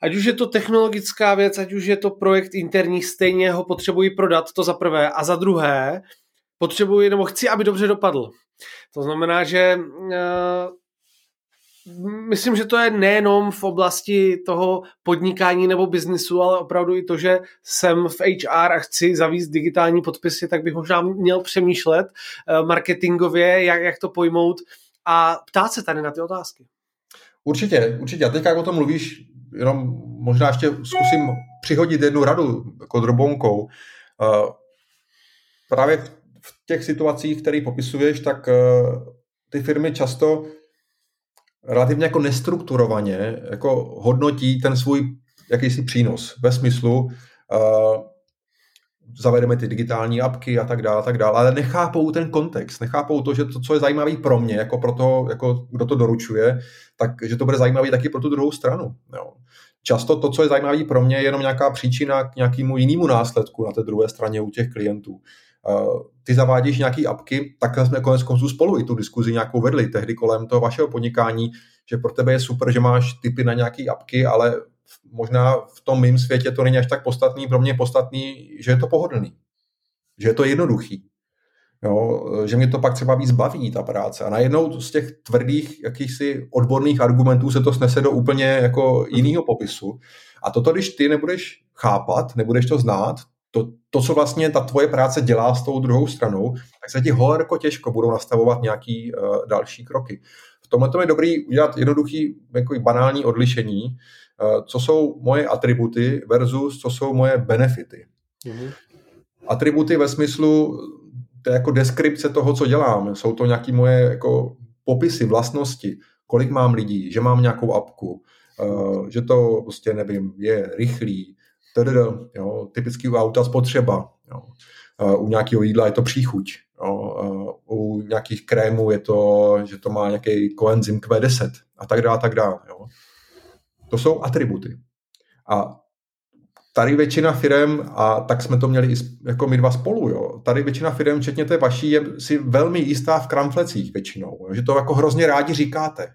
ať už je to technologická věc, ať už je to projekt interní, stejně ho potřebuji prodat, to za prvé. A za druhé, potřebuji, nebo chci, aby dobře dopadl. To znamená, že eh, myslím, že to je nejenom v oblasti toho podnikání nebo biznisu, ale opravdu i to, že jsem v HR a chci zavíst digitální podpisy, tak bych možná měl přemýšlet eh, marketingově, jak, jak to pojmout a ptát se tady na ty otázky. Určitě, určitě. A teď, jak o tom mluvíš, jenom možná ještě zkusím přihodit jednu radu jako drobonkou. Eh, právě v těch situacích, které popisuješ, tak eh, ty firmy často relativně jako nestrukturovaně jako hodnotí ten svůj jakýsi přínos ve smyslu uh, zavedeme ty digitální apky a tak dále, a tak dále, ale nechápou ten kontext, nechápou to, že to, co je zajímavé pro mě, jako pro to, jako kdo to doručuje, tak že to bude zajímavé taky pro tu druhou stranu. Jo. Často to, co je zajímavé pro mě, je jenom nějaká příčina k nějakému jinému následku na té druhé straně u těch klientů. Uh, ty zavádíš nějaký apky, tak jsme konec konců spolu i tu diskuzi nějakou vedli tehdy kolem toho vašeho podnikání, že pro tebe je super, že máš typy na nějaké apky, ale možná v tom mým světě to není až tak podstatný, pro mě je podstatný, že je to pohodlný, že je to jednoduchý. Jo, že mě to pak třeba víc baví, ta práce. A najednou z těch tvrdých jakýchsi odborných argumentů se to snese do úplně jako jiného popisu. A toto, když ty nebudeš chápat, nebudeš to znát, to, to, co vlastně ta tvoje práce dělá s tou druhou stranou, tak se ti horko těžko budou nastavovat nějaký uh, další kroky. V tomhle to je dobrý udělat jednoduchý, jako banální odlišení, uh, co jsou moje atributy versus co jsou moje benefity. Mm-hmm. Atributy ve smyslu, to je jako deskripce toho, co dělám. Jsou to nějaké moje jako popisy, vlastnosti, kolik mám lidí, že mám nějakou apku, uh, že to prostě, nevím, je rychlý, tdd, jo, typický u auta spotřeba, jo. U nějakého jídla je to příchuť, jo. U nějakých krémů je to, že to má nějaký koenzym Q10 a tak dále, tak dále. Jo. To jsou atributy. A tady většina firm, a tak jsme to měli i jako my dva spolu, jo, tady většina firm, včetně té vaší, je si velmi jistá v kramflecích většinou, jo, že to jako hrozně rádi říkáte.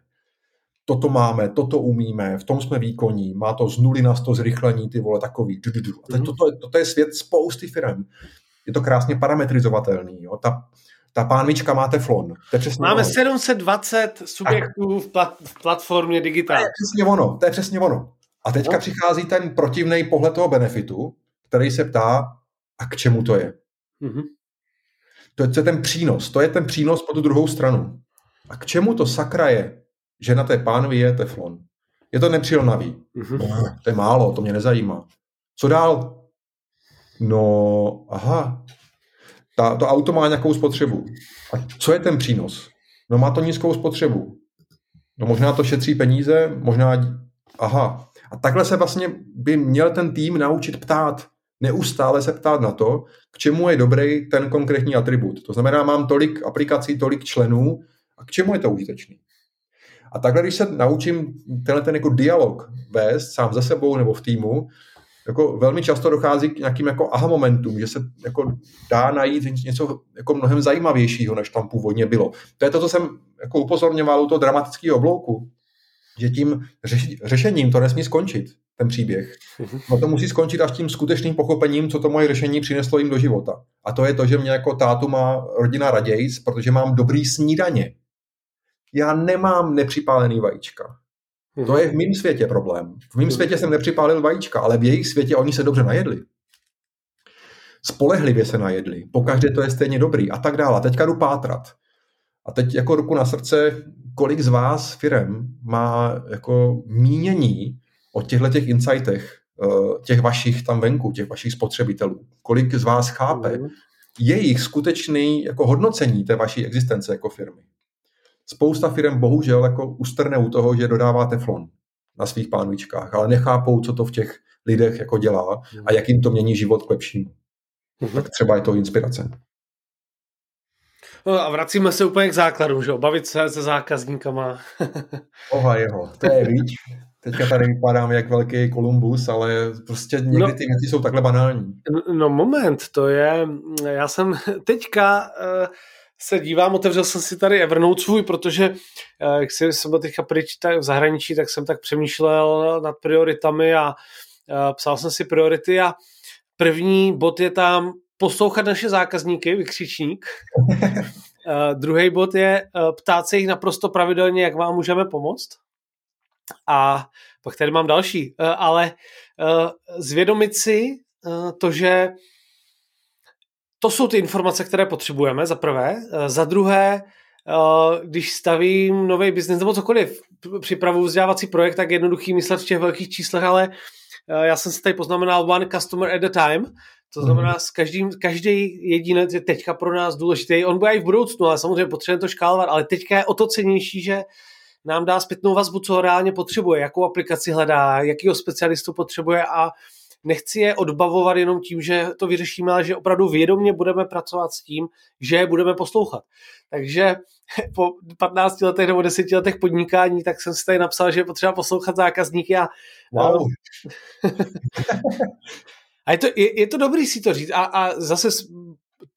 Toto máme, toto umíme, v tom jsme výkonní, má to z nuly na sto zrychlení, ty vole, takový. Du, du, du. A toto, toto je svět spousty firm. Je to krásně parametrizovatelný. Jo. Ta, ta pánvička má teflon. To je přesně Máme ono. 720 subjektů v, plat, v platformě digitální. To je přesně ono. To je přesně ono. A teďka no. přichází ten protivný pohled toho benefitu, který se ptá, a k čemu to je? Mm-hmm. To, je, to je ten přínos. To je ten přínos po tu druhou stranu. A k čemu to sakra je, že na té pánvi je teflon? Je to nepřilnavý. Mm-hmm. To je málo, to mě nezajímá. Co dál? No, aha, ta, to auto má nějakou spotřebu. A co je ten přínos? No má to nízkou spotřebu. No možná to šetří peníze, možná, aha, a takhle se vlastně by měl ten tým naučit ptát, neustále se ptát na to, k čemu je dobrý ten konkrétní atribut. To znamená, mám tolik aplikací, tolik členů a k čemu je to užitečný. A takhle, když se naučím tenhle ten jako dialog vést sám ze sebou nebo v týmu, jako velmi často dochází k nějakým jako aha momentům, že se jako dá najít něco jako mnohem zajímavějšího, než tam původně bylo. To je to, co jsem jako upozorňoval u toho dramatického oblouku, že tím řešením to nesmí skončit, ten příběh. No to musí skončit až tím skutečným pochopením, co to moje řešení přineslo jim do života. A to je to, že mě jako tátu má rodina radějc, protože mám dobrý snídaně. Já nemám nepřipálený vajíčka. To je v mém světě problém. V mém světě jsem nepřipálil vajíčka, ale v jejich světě oni se dobře najedli. Spolehlivě se najedli. Pokaždé to je stejně dobrý a tak dále. A teďka jdu pátrat. A teď jako ruku na srdce, kolik z vás firem má jako mínění o těchto těch insightech, eh, těch vašich tam venku, těch vašich spotřebitelů. Kolik z vás chápe mm. jejich skutečný jako hodnocení té vaší existence jako firmy. Spousta firm bohužel jako ustrne u toho, že dodává teflon na svých pánvičkách, ale nechápou, co to v těch lidech jako dělá a jak jim to mění život k lepšímu. Mm-hmm. Tak třeba je to inspirace. No a vracíme se úplně k základu, že bavit se se zákazníkama. [LAUGHS] Oha jeho, to je víc. Teďka tady vypadám jak velký Kolumbus, ale prostě někdy no, ty věci jsou takhle banální. No moment, to je, já jsem [LAUGHS] teďka uh, se dívám, otevřel jsem si tady Evernote svůj, protože uh, jak jsem byl teďka pryč v zahraničí, tak jsem tak přemýšlel nad prioritami a uh, psal jsem si priority a první bod je tam poslouchat naše zákazníky, vykřičník. uh, [LAUGHS] druhý bod je ptát se jich naprosto pravidelně, jak vám můžeme pomoct. A pak tady mám další, ale zvědomit si to, že to jsou ty informace, které potřebujeme, za prvé. Uh, za druhé, uh, když stavím nový biznis nebo cokoliv, připravuju vzdělávací projekt, tak jednoduchý myslet v těch velkých číslech, ale já jsem si tady poznamenal one customer at a time, to znamená, mm. s každým, každý jedinec je teďka pro nás důležitý. On bude i v budoucnu, ale samozřejmě potřebujeme to škálovat, ale teďka je o to cenější, že nám dá zpětnou vazbu, co reálně potřebuje, jakou aplikaci hledá, jakýho specialistu potřebuje a nechci je odbavovat jenom tím, že to vyřešíme, ale že opravdu vědomě budeme pracovat s tím, že je budeme poslouchat. Takže [LAUGHS] po 15 letech nebo 10 letech podnikání, tak jsem si tady napsal, že je potřeba poslouchat zákazníky a wow. [LAUGHS] A je to, je, je to dobrý si to říct. A, a zase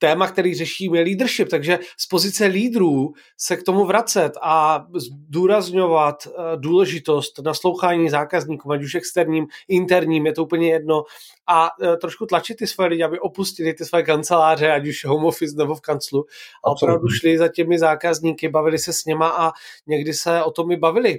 téma, který řešíme, je leadership, takže z pozice lídrů se k tomu vracet a zdůrazňovat uh, důležitost naslouchání zákazníkům, ať už externím, interním, je to úplně jedno, a uh, trošku tlačit ty svoje lidi, aby opustili ty své kanceláře, ať už home office nebo v kanclu, a opravdu šli za těmi zákazníky, bavili se s něma a někdy se o tom i bavili.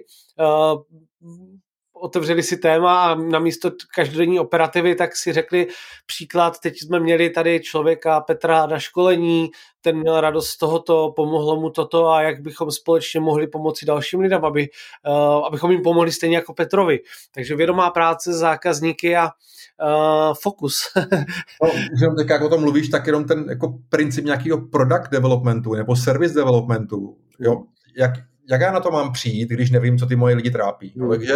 Otevřeli si téma a na místo každodenní operativy tak si řekli příklad, teď jsme měli tady člověka Petra na školení, ten měl radost z tohoto, pomohlo mu toto a jak bychom společně mohli pomoci dalším lidem, aby, uh, abychom jim pomohli stejně jako Petrovi. Takže vědomá práce, zákazníky a uh, fokus. [LAUGHS] no, jenom tak, jak o tom mluvíš, tak jenom ten jako princip nějakého product developmentu nebo service developmentu, jo, jak, jak já na to mám přijít, když nevím, co ty moje lidi trápí. Hmm. Takže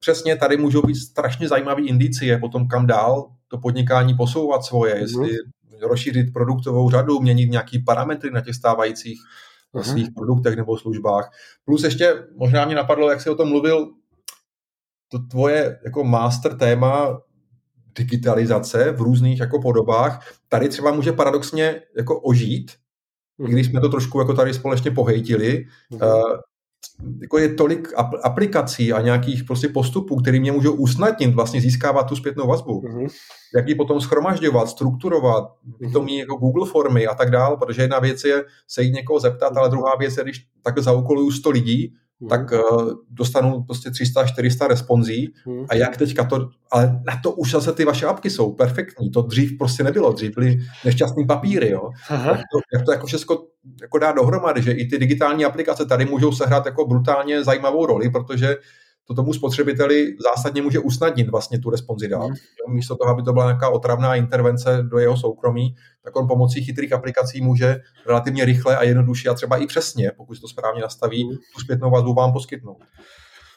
přesně tady můžou být strašně zajímavé indicie potom kam dál to podnikání posouvat svoje, mm-hmm. jestli rozšířit produktovou řadu, měnit nějaký parametry na těch stávajících mm-hmm. svých produktech nebo službách. Plus ještě možná mě napadlo, jak jsi o tom mluvil, to tvoje jako master téma digitalizace v různých jako podobách, tady třeba může paradoxně jako ožít, mm-hmm. když jsme to trošku jako tady společně pohejtili, mm-hmm jako je tolik aplikací a nějakých prostě postupů, které mě můžou usnadnit vlastně získávat tu zpětnou vazbu. Mm-hmm. Jak ji potom schromažďovat, strukturovat, mm-hmm. to mít jako Google formy a tak dále, protože jedna věc je se jít někoho zeptat, ale druhá věc je, když takhle zaúkoluju 100 lidí, hmm. tak uh, dostanu prostě 300-400 responsí hmm. a jak teďka to, ale na to už zase ty vaše apky jsou perfektní, to dřív prostě nebylo, dřív byly nešťastný papíry, jo. Jak to, jak to jako všechno jako dá dohromady, že i ty digitální aplikace tady můžou sehrát jako brutálně zajímavou roli, protože to tomu spotřebiteli zásadně může usnadnit vlastně tu responzi dát. Mm. Místo toho, aby to byla nějaká otravná intervence do jeho soukromí, tak on pomocí chytrých aplikací může relativně rychle a jednoduše a třeba i přesně, pokud to správně nastaví, mm. tu zpětnou vazbu vám poskytnout.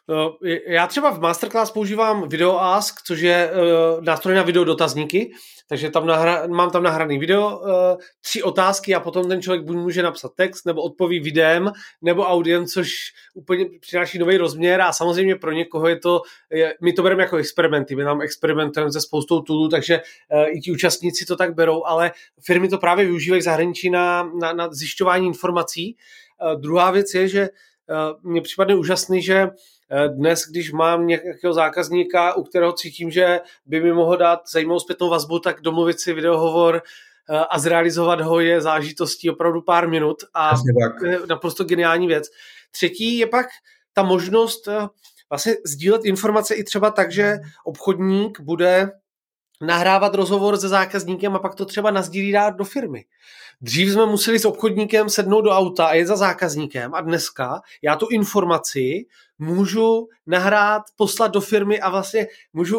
No, já třeba v Masterclass používám Video Ask, což je uh, nástroj na video dotazníky, takže tam nahra, mám tam nahraný video, uh, tři otázky a potom ten člověk buď může napsat text, nebo odpoví videem, nebo audiem, což úplně přináší nový rozměr a samozřejmě pro někoho je to, my to bereme jako experimenty, my nám experimentujeme se spoustou toolů, takže uh, i ti účastníci to tak berou, ale firmy to právě využívají v zahraničí na, na, na zjišťování informací. Uh, druhá věc je, že mně připadne úžasný, že Eh, dnes, když mám nějakého zákazníka, u kterého cítím, že by mi mohl dát zajímavou zpětnou vazbu, tak domluvit si videohovor eh, a zrealizovat ho je zážitostí opravdu pár minut a naprosto geniální věc. Třetí je pak ta možnost eh, vlastně sdílet informace i třeba tak, že obchodník bude nahrávat rozhovor se zákazníkem a pak to třeba nazdílí dát do firmy. Dřív jsme museli s obchodníkem sednout do auta a jet za zákazníkem a dneska já tu informaci můžu nahrát, poslat do firmy a vlastně můžu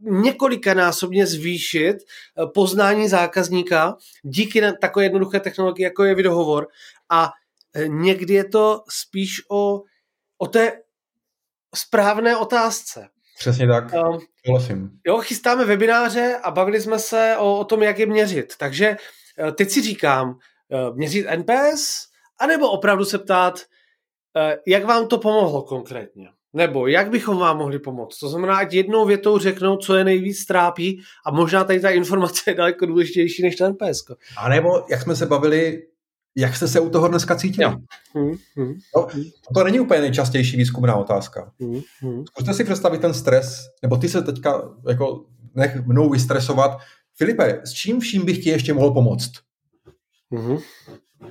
několikanásobně zvýšit eh, poznání zákazníka díky takové jednoduché technologii, jako je videohovor. A eh, někdy je to spíš o, o té správné otázce. Přesně tak, um, Jo, chystáme webináře a bavili jsme se o, o tom, jak je měřit. Takže Eh, teď si říkám, eh, měřit NPS, anebo opravdu se ptát, eh, jak vám to pomohlo konkrétně? Nebo jak bychom vám mohli pomoct? To znamená, ať jednou větou řeknou, co je nejvíc trápí a možná tady ta informace je daleko důležitější než ten NPS. A nebo, jak jsme se bavili, jak jste se u toho dneska cítili? Hmm, hmm, no, to není úplně nejčastější výzkumná otázka. Hmm, hmm. Zkuste si představit ten stres, nebo ty se teďka jako nech mnou vystresovat, Filipe, s čím vším bych ti ještě mohl pomoct? Mm-hmm.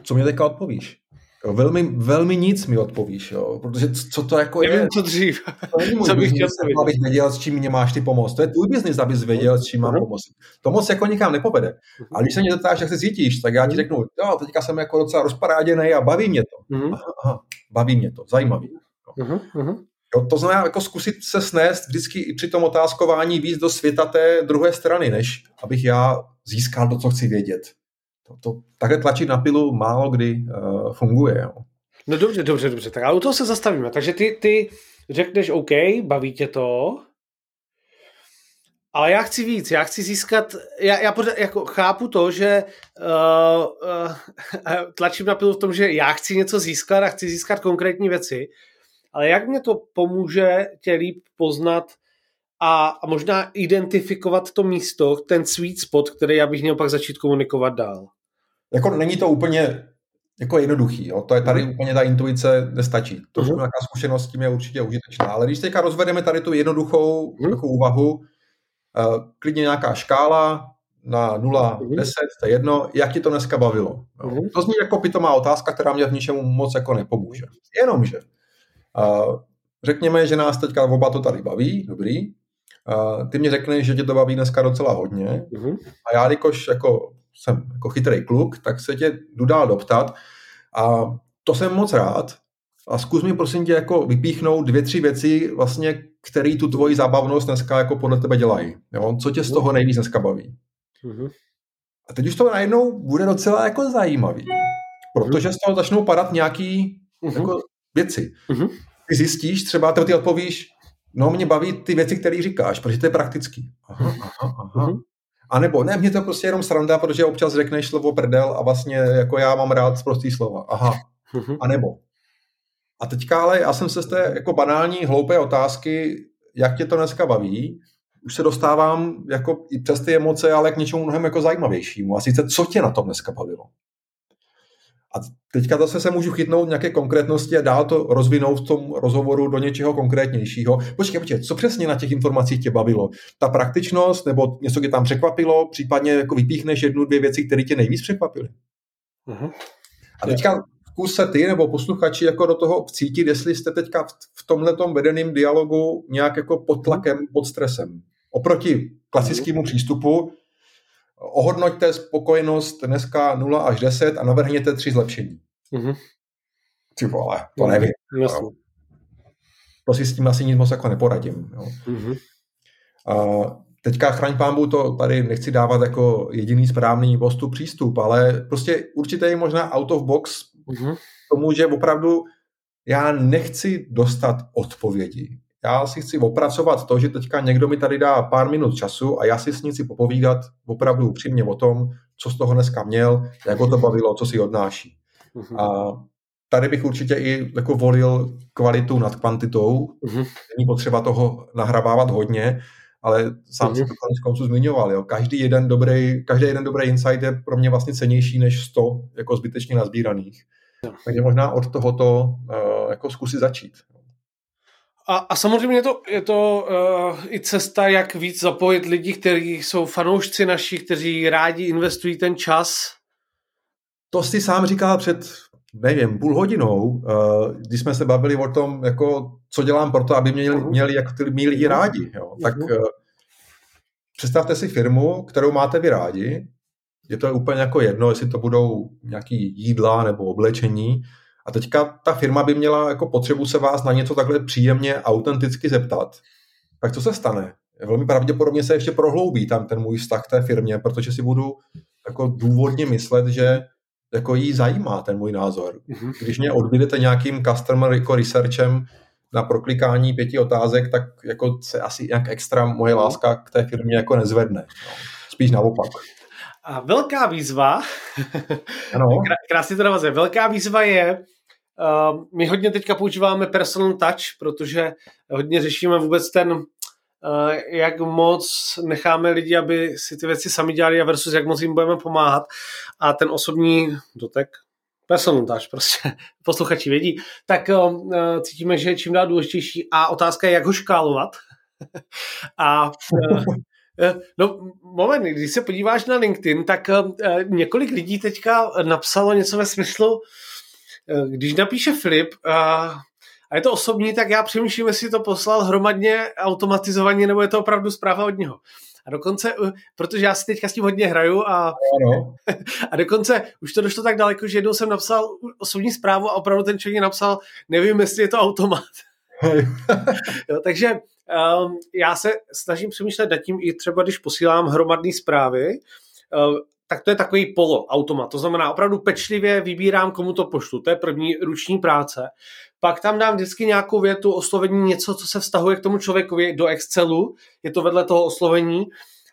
Co mě teďka odpovíš? Jo, velmi, velmi nic mi odpovíš, jo, protože co to jako Nevím, je... co dřív. To není můj co bych chtěl abych věděl, s čím mě máš ty pomoct. To je tvůj biznis, abys věděl, s čím mám mhm. pomoct. To moc jako nikam nepovede. Mhm. A když se mě zeptáš, jak se cítíš, tak já ti mhm. řeknu, jo, teďka jsem jako docela rozparáděný a baví mě to. Aha, aha, baví mě to, zajímavý. Jo. Jo, to znamená jako zkusit se snést vždycky i při tom otázkování víc do světa té druhé strany, než abych já získal to, co chci vědět. To, to takhle tlačit na pilu málo kdy uh, funguje. Jo. No dobře, dobře, dobře. Tak ale u toho se zastavíme. Takže ty, ty řekneš OK, baví tě to, ale já chci víc, já chci získat, já, já pořád, jako chápu to, že uh, uh, [LAUGHS] tlačím na pilu v tom, že já chci něco získat a chci získat konkrétní věci, ale jak mě to pomůže tě líp poznat a, a možná identifikovat to místo, ten sweet spot, který já bych měl pak začít komunikovat dál? jako není to úplně jako jednoduchý. Jo? To je tady mm. úplně ta intuice nestačí. To, mm. nějaká zkušenost s tím je určitě užitečná. Ale když teďka rozvedeme tady tu jednoduchou mm. úvahu, uh, klidně nějaká škála na 0, mm. 10, to je jedno, jak ti to dneska bavilo. Jo? Mm. To zní jako pitomá otázka, která mě v ničemu moc jako nepomůže. Jenomže uh, řekněme, že nás teďka oba to tady baví, dobrý, uh, ty mi řekneš, že tě to baví dneska docela hodně mm. a já, jakož jako jsem jako chytrý kluk, tak se tě jdu dál doptat a to jsem moc rád. A zkus mi prosím tě jako vypíchnout dvě, tři věci, vlastně, které tu tvoji zábavnost dneska jako podle tebe dělají. Jo? Co tě z toho nejvíc dneska baví? Mm-hmm. A teď už to najednou bude docela jako zajímavý, protože z toho začnou padat nějaký mm-hmm. jako věci. Mm-hmm. Ty zjistíš, třeba ty odpovíš, no mě baví ty věci, které říkáš, protože to je praktický. Aha, aha, aha. Mm-hmm. A nebo ne, mě to prostě jenom sranda, protože občas řekneš slovo prdel a vlastně jako já mám rád prostý slova. Aha. Mhm. A nebo. A teďka ale já jsem se z té jako banální, hloupé otázky, jak tě to dneska baví, už se dostávám jako i přes ty emoce, ale k něčemu mnohem jako zajímavějšímu. A sice, co tě na tom dneska bavilo? A teďka zase se můžu chytnout nějaké konkrétnosti a dál to rozvinout v tom rozhovoru do něčeho konkrétnějšího. Počkej, počkej, co přesně na těch informacích tě bavilo? Ta praktičnost nebo něco tě tam překvapilo, případně jako vypíchneš jednu, dvě věci, které tě nejvíc překvapily. Uh-huh. A teďka zkus se ty nebo posluchači jako do toho vcítit, jestli jste teďka v tomhle vedeném dialogu nějak jako pod tlakem, pod stresem. Oproti klasickému přístupu, ohodnoťte spokojenost dneska 0 až 10 a navrhněte tři zlepšení. Mm-hmm. Ty vole, to nevím. Jasně. To si s tím asi nic moc jako neporadím. Jo. Mm-hmm. A teďka chraň pámbu to tady nechci dávat jako jediný správný postup přístup, ale prostě určitě je možná out of box mm-hmm. tomu, že opravdu já nechci dostat odpovědi já si chci opracovat to, že teďka někdo mi tady dá pár minut času a já si s ní chci popovídat opravdu upřímně o tom, co z toho dneska měl, jak ho to bavilo, co si odnáší. Uh-huh. A tady bych určitě i jako volil kvalitu nad kvantitou. Uh-huh. Není potřeba toho nahrabávat hodně, ale sám uh-huh. si to konec konců zmiňoval. Jo. Každý, jeden dobrý, každý jeden dobrý insight je pro mě vlastně cenější než 100 jako zbytečně nazbíraných. Takže možná od tohoto uh, jako zkusit začít. A, a samozřejmě to, je to uh, i cesta, jak víc zapojit lidi, kteří jsou fanoušci naši, kteří rádi investují ten čas. To jsi sám říkal před, nevím, půl hodinou, uh, když jsme se bavili o tom, jako, co dělám pro to, aby měli, uh-huh. měli jako ty mý lidi rádi. Jo. Tak uh, představte si firmu, kterou máte vy rádi, je to úplně jako jedno, jestli to budou nějaký jídla nebo oblečení, a teďka ta firma by měla jako potřebu se vás na něco takhle příjemně, autenticky zeptat. Tak co se stane? Velmi pravděpodobně se ještě prohloubí tam ten můj vztah k té firmě, protože si budu jako důvodně myslet, že jako jí zajímá ten můj názor. Mhm. Když mě odbídete nějakým customer jako researchem na proklikání pěti otázek, tak jako se asi nějak extra moje láska k té firmě jako nezvedne. No. Spíš naopak. A velká výzva, ano. [LAUGHS] krásně to navazuje, velká výzva je, my hodně teďka používáme personal touch, protože hodně řešíme vůbec ten, uh, jak moc necháme lidi, aby si ty věci sami dělali a versus jak moc jim budeme pomáhat. A ten osobní dotek, personal touch, prostě [LAUGHS] posluchači vědí, tak uh, cítíme, že je čím dál důležitější a otázka je, jak ho škálovat. [LAUGHS] a Eh, no, moment, když se podíváš na LinkedIn, tak uh, několik lidí teďka napsalo něco ve smyslu, když napíše Filip uh, a je to osobní, tak já přemýšlím, jestli to poslal hromadně automatizovaně, nebo je to opravdu zpráva od něho. A dokonce, protože já si teďka s tím hodně hraju a, ano. [LAUGHS] a dokonce už to došlo tak daleko, že jednou jsem napsal osobní zprávu a opravdu ten člověk napsal, nevím, jestli je to automat. [LAUGHS] jo, takže um, já se snažím přemýšlet nad tím, i třeba když posílám hromadné zprávy, uh, tak to je takový poloautomat. To znamená, opravdu pečlivě vybírám, komu to pošlu. To je první ruční práce. Pak tam dám vždycky nějakou větu, oslovení, něco, co se vztahuje k tomu člověkovi do Excelu. Je to vedle toho oslovení.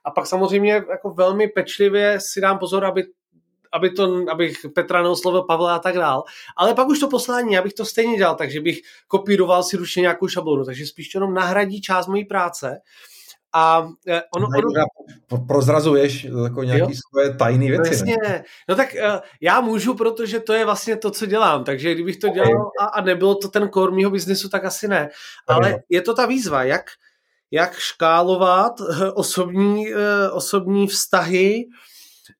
A pak samozřejmě jako velmi pečlivě si dám pozor, aby aby to, abych Petra neoslovil Pavla a tak dál. Ale pak už to poslání, abych to stejně dělal, takže bych kopíroval si ručně nějakou šablonu, takže spíš jenom nahradí část mojí práce. A eh, ono, ono... Prozrazuješ jako nějaké svoje tajné věci. Jasně. Ne? No tak uh, já můžu, protože to je vlastně to, co dělám. Takže kdybych to dělal a, a nebylo to ten core mýho biznesu, tak asi ne. Ale je to ta výzva, jak, jak škálovat osobní, osobní vztahy,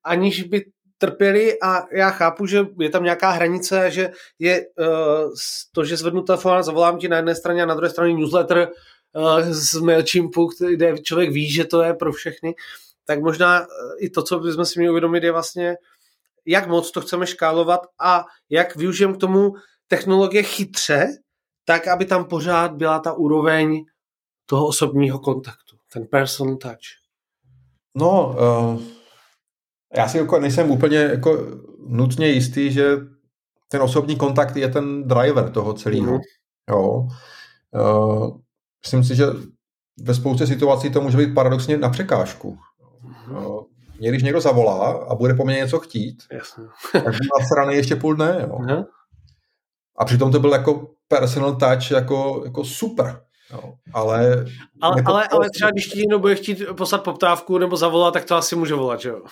aniž by trpěli a já chápu, že je tam nějaká hranice, že je uh, to, že zvednu telefon a zavolám ti na jedné straně a na druhé straně newsletter uh, z MailChimpu, kde člověk ví, že to je pro všechny, tak možná i to, co bychom si měli uvědomit, je vlastně, jak moc to chceme škálovat a jak využijeme k tomu technologie chytře, tak, aby tam pořád byla ta úroveň toho osobního kontaktu, ten personal touch. No, uh já si jako nejsem úplně jako nutně jistý, že ten osobní kontakt je ten driver toho celého. Mm-hmm. Jo. Uh, myslím si, že ve spoustě situací to může být paradoxně na překážku. Mm-hmm. Mě, když někdo zavolá a bude po mně něco chtít, Jasně. tak budu nasraný ještě půl dne. Jo. Mm-hmm. A přitom to byl jako personal touch jako, jako super. Jo, ale, ale, ale, ale třeba když ti někdo bude chtít poslat poptávku nebo zavolat, tak to asi může volat, že jo?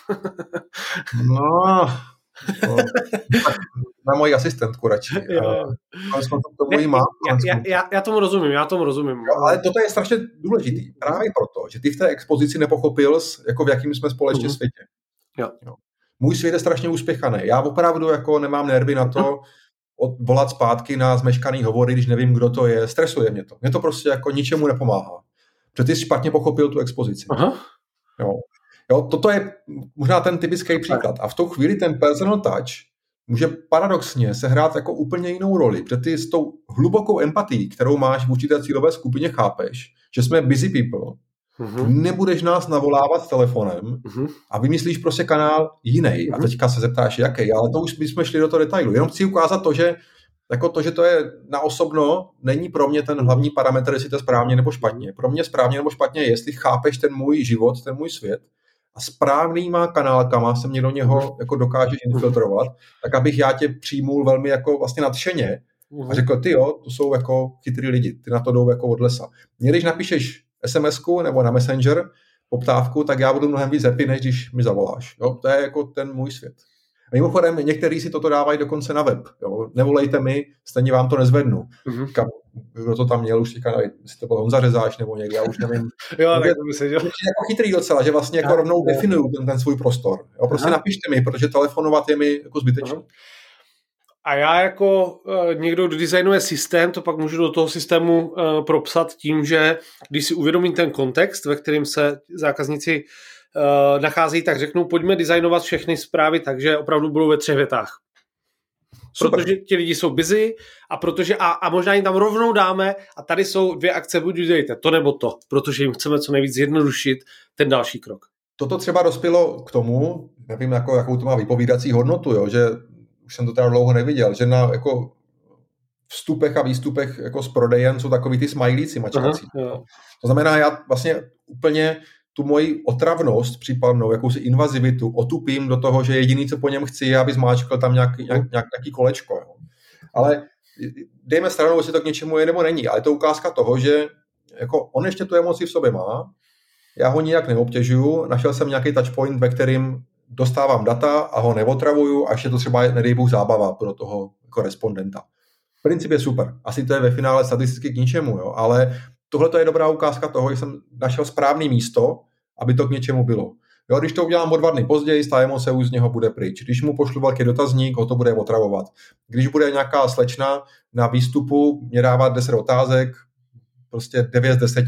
no, no na moji asistentku radši. To má, já, já, já, tomu rozumím, já tomu rozumím. Jo, ale toto je strašně důležitý. Právě proto, že ty v té expozici nepochopil, jako v jakým jsme společně uh-huh. světě. Jo. jo. Můj svět je strašně úspěchaný. Já opravdu jako nemám nervy na to, uh-huh volat zpátky na zmeškaný hovory, když nevím, kdo to je. Stresuje mě to. Mě to prostě jako ničemu nepomáhá. Protože ty jsi špatně pochopil tu expozici. Aha. Jo. Jo, toto je možná ten typický příklad. A v tu chvíli ten personal touch může paradoxně sehrát jako úplně jinou roli, protože ty s tou hlubokou empatií, kterou máš v určité cílové skupině, chápeš, že jsme busy people, Mm-hmm. Nebudeš nás navolávat telefonem mm-hmm. a vymyslíš prostě kanál jiný. Mm-hmm. A mhm. teďka se zeptáš, jaký, ale to už bychom šli do toho detailu. Jenom chci ukázat to, že jako to, že to je na osobno, není pro mě ten hlavní parametr, jestli to je správně nebo špatně. Pro mě správně nebo špatně je, jestli chápeš ten můj život, ten můj svět a správnýma kanálkama se mě do něho mhm. jako dokážeš infiltrovat, tak abych já tě přijmul velmi jako vlastně nadšeně a mhm. řekl, ty jo, to jsou jako chytrý lidi, ty na to jdou jako od lesa. Mě když napíšeš sms nebo na Messenger poptávku, tak já budu mnohem víc happy, než když mi zavoláš. Jo? To je jako ten můj svět. A mimochodem, někteří si toto dávají dokonce na web. Jo? Nevolejte mi, stejně vám to nezvednu. Mm-hmm. Kdo to tam měl, už teďka nevím, jestli to byl Honza Řezáš nebo někde, já už nevím. [LAUGHS] jo, tak to myslím, že... Je jako chytrý docela, že vlastně jako rovnou definuju ten, ten svůj prostor. Jo? Prostě Aha. napište mi, protože telefonovat je mi jako zbytečné. A já jako uh, někdo, kdo designuje systém, to pak můžu do toho systému uh, propsat tím, že když si uvědomím ten kontext, ve kterém se zákazníci uh, nacházejí, tak řeknu, pojďme designovat všechny zprávy tak, že opravdu budou ve třech větách. Super. Protože ti lidi jsou busy a protože a, a možná jim tam rovnou dáme a tady jsou dvě akce, buď udělejte to nebo to, protože jim chceme co nejvíc zjednodušit ten další krok. Toto třeba dospělo k tomu, nevím, jako, jakou to má vypovídací hodnotu, jo, že už jsem to teda dlouho neviděl, že na jako vstupech a výstupech jako z prodejen jsou takový ty smajlíci mačkací. Aha, to znamená, já vlastně úplně tu moji otravnost případnou, jakousi invazivitu otupím do toho, že jediný, co po něm chci, je, aby zmáčkl tam nějaký, nějak, nějak, nějaký kolečko. Jo. Ale dejme stranou, jestli to k něčemu je nebo není, ale je to ukázka toho, že jako on ještě tu emoci v sobě má, já ho nijak neobtěžuju, našel jsem nějaký touchpoint, ve kterým dostávám data a ho neotravuju a ještě to třeba, nedej Bůh, zábava pro toho korespondenta. Princip je super. Asi to je ve finále statisticky k ničemu, jo? ale tohle je dobrá ukázka toho, že jsem našel správné místo, aby to k něčemu bylo. Jo, když to udělám o dva dny později, ta emoce už z něho bude pryč. Když mu pošlu velký dotazník, ho to bude otravovat. Když bude nějaká slečna na výstupu mě dávat 10 otázek, prostě 9 z 10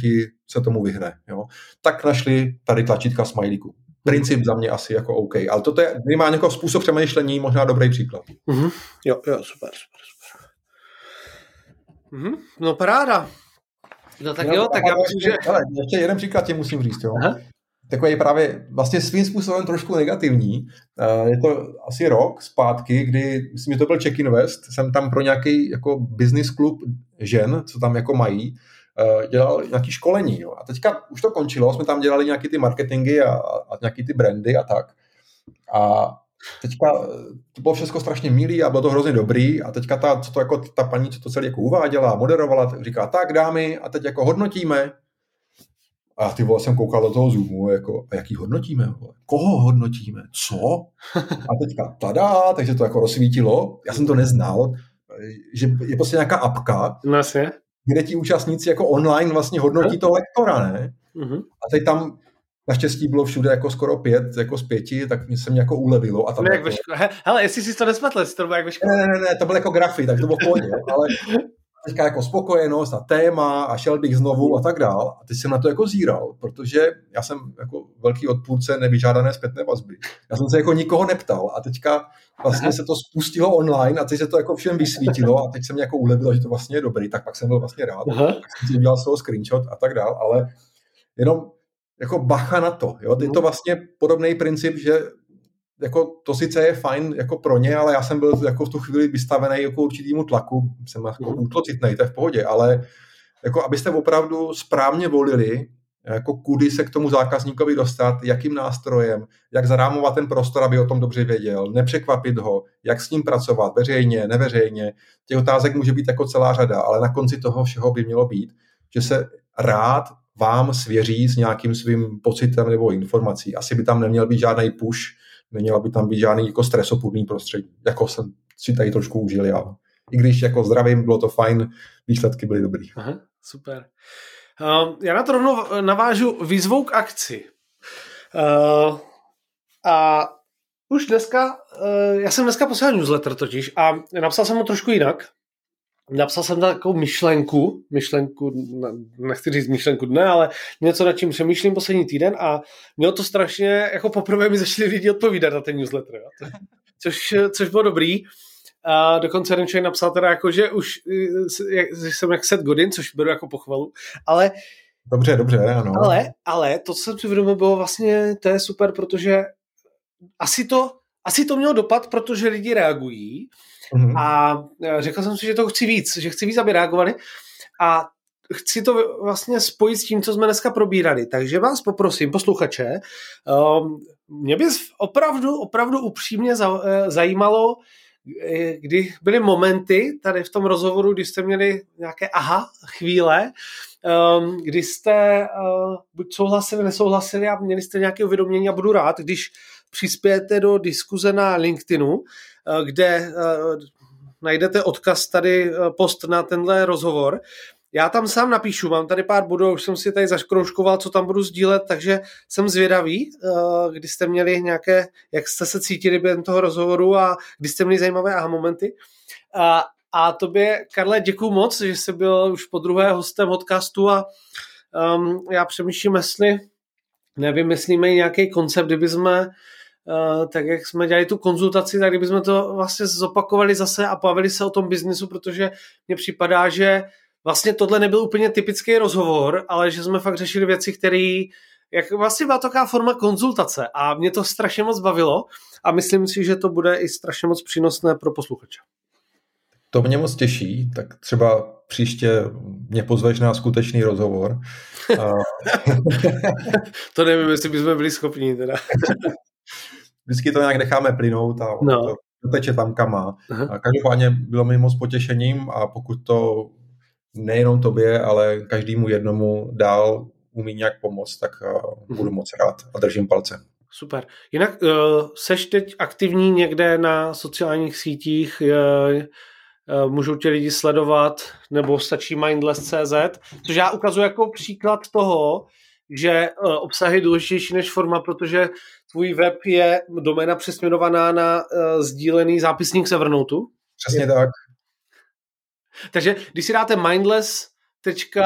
se tomu vyhne. Jo. Tak našli tady tlačítka smajlíku princip za mě asi jako OK. Ale toto je minimálně jako způsob přemýšlení možná dobrý příklad. Mm-hmm. Jo, jo, super, super, super. Mm-hmm. No paráda. No tak no, jo, tak já myslím, že... Ale ještě jeden příklad tě musím říct, jo. Aha. Takový právě vlastně svým způsobem trošku negativní. Eh, je to asi rok zpátky, kdy, myslím, že to byl Check Invest, jsem tam pro nějaký jako business klub žen, co tam jako mají, Eh, dělal nějaký školení. Jo. A teďka už to končilo, jsme tam dělali nějaký ty marketingy a, a nějaký ty brandy a tak. A teďka eh, to bylo všechno strašně milý a bylo to hrozně dobrý a teďka ta, co to jako, ta paní, co to celé jako uváděla, moderovala, říká, tak dámy, a teď jako hodnotíme A ty vole jsem koukal do toho Zoomu, jako, a jaký hodnotíme? Vole? Koho hodnotíme? Co? A teďka tada, takže to jako rozsvítilo. Já jsem to neznal, že je prostě nějaká apka, Vlastně. kde ti účastníci jako online vlastně hodnotí toho lektora, ne? Mhm. A teď tam Naštěstí bylo všude jako skoro pět, jako z pěti, tak mě se mě jako ulevilo. A tam Ne, jak jako, hele, jestli jsi to nespletl, jestli to bylo jak ve škole. ne, ne, ne, ne, to bylo jako grafy, tak to bylo v pohodě, ale teďka jako spokojenost a téma a šel bych znovu a tak dál. A teď jsem na to jako zíral, protože já jsem jako velký odpůrce nevyžádané zpětné vazby. Já jsem se jako nikoho neptal a teďka vlastně se to spustilo online a teď se to jako všem vysvítilo a teď jsem jako ulevilo, že to vlastně je dobrý, tak pak jsem byl vlastně rád. Aha. Tak jsem si udělal svého screenshot a tak dál, ale jenom jako bacha na to. Jo? Je to vlastně podobný princip, že jako to sice je fajn jako pro ně, ale já jsem byl jako v tu chvíli vystavený jako určitýmu tlaku, jsem jako Mhm. útlocitnej, to je v pohodě, ale jako abyste opravdu správně volili, jako kudy se k tomu zákazníkovi dostat, jakým nástrojem, jak zarámovat ten prostor, aby o tom dobře věděl, nepřekvapit ho, jak s ním pracovat, veřejně, neveřejně. Těch otázek může být jako celá řada, ale na konci toho všeho by mělo být, že se rád vám svěří s nějakým svým pocitem nebo informací. Asi by tam neměl být žádný push, neměla by tam být žádný jako stresopudný prostředí, jako jsem si tady trošku užil já. I když jako zdravím, bylo to fajn, výsledky byly dobrý. Aha, super. Um, já na to rovnou navážu výzvou k akci. Uh, a už dneska, uh, já jsem dneska poslal newsletter totiž a napsal jsem ho trošku jinak. Napsal jsem takovou myšlenku, myšlenku, nechci říct myšlenku dne, ale něco, nad čím přemýšlím poslední týden a mělo to strašně, jako poprvé mi začali lidi odpovídat na ten newsletter, jo. Což, což bylo dobrý. A dokonce jeden člověk napsal teda jako, že už eh, že jsem jak set godin, což beru jako pochvalu, ale, Dobře, dobře, ano. ale, ale to, co jsem si uvědomil, bylo vlastně, to je super, protože asi to, asi to mělo dopad, protože lidi reagují Mhm. a e, řekl jsem si, že to chci víc, že chci víc, aby reagovali a chci to vlastně spojit s tím, co jsme dneska probírali. Takže vás poprosím, posluchače, um, mě by opravdu, opravdu upřímně za, eh, zajímalo, eh, kdy byly momenty tady v tom rozhovoru, kdy jste měli nějaké aha chvíle, um, kdy jste uh, buď souhlasili, nesouhlasili a měli jste nějaké uvědomění a budu rád, když přispějete do diskuze na LinkedInu, kde uh, najdete odkaz tady, uh, post na tenhle rozhovor. Já tam sám napíšu, mám tady pár bodů, už jsem si tady zaškroužkoval, co tam budu sdílet, takže jsem zvědavý, kdy jste měli nějaké, jak jste se cítili během toho rozhovoru a kdy jste měli zajímavé aha momenty. A, a tobě, Karle, děkuju moc, že jsi byl už po druhé hostem podcastu a um, já přemýšlím, jestli nevymyslíme nějaký koncept, kdyby jsme tak jak jsme dělali tu konzultaci, tak kdybychom to vlastně zopakovali zase a bavili se o tom biznisu, protože mně připadá, že vlastně tohle nebyl úplně typický rozhovor, ale že jsme fakt řešili věci, které jak vlastně byla taková forma konzultace a mě to strašně moc bavilo a myslím si, že to bude i strašně moc přínosné pro posluchače. To mě moc těší, tak třeba příště mě pozveš na skutečný rozhovor. A [LAUGHS] To nevím, jestli bychom byli schopni teda. [LAUGHS] Vždycky to nějak necháme plynout a No. to doteče tam kam má. Aha. A každopádně bylo mi moc potěšením a pokud to nejenom tobě, ale každému jednomu dál umí nějak pomoct, tak uh, budu moc rád a držím palce. Super. Jinak uh, seš teď aktivní někde na sociálních sítích, uh, uh, můžou tě lidi sledovat, nebo stačí mindless.cz, což já ukazuji jako příklad toho, že uh, obsah je důležitější než forma, protože tvůj web je doména přesměrovaná na uh, sdílený zápisník z Evernoteu. Přesně tak. Takže když si dáte mindless.cz,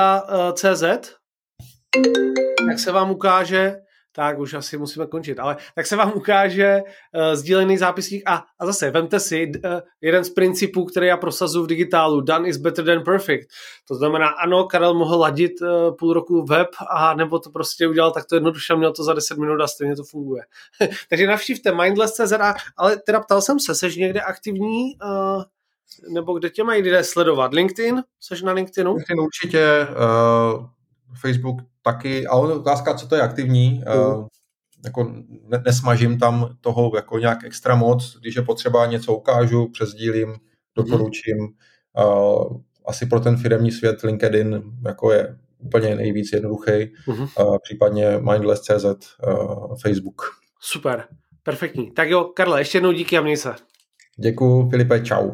tak se vám ukáže, tak už asi musíme končit, ale tak se vám ukáže uh, sdílený zápisník a, a zase vemte si uh, jeden z principů, který já prosazuji v digitálu, done is better than perfect. To znamená, ano, Karel mohl ladit uh, půl roku web a nebo to prostě udělal takto jednoduše měl to za 10 minut a stejně to funguje. [LAUGHS] Takže navštívte mindless.cz, ale teda ptal jsem se, seš někde aktivní uh, nebo kde tě mají lidé sledovat? LinkedIn? Seš na LinkedInu? LinkedIn určitě, uh, Facebook taky, ale otázka, co to je aktivní. Uh, jako ne, nesmažím tam toho jako nějak extra moc, když je potřeba něco ukážu, přesdílím, doporučím. Uh, asi pro ten firemní svět LinkedIn jako je úplně nejvíc jednoduchý, uh-huh. případně mindless.cz, Facebook. Super, perfektní. Tak jo, Karle, ještě jednou díky a měj se. Děkuji, Filipe, čau.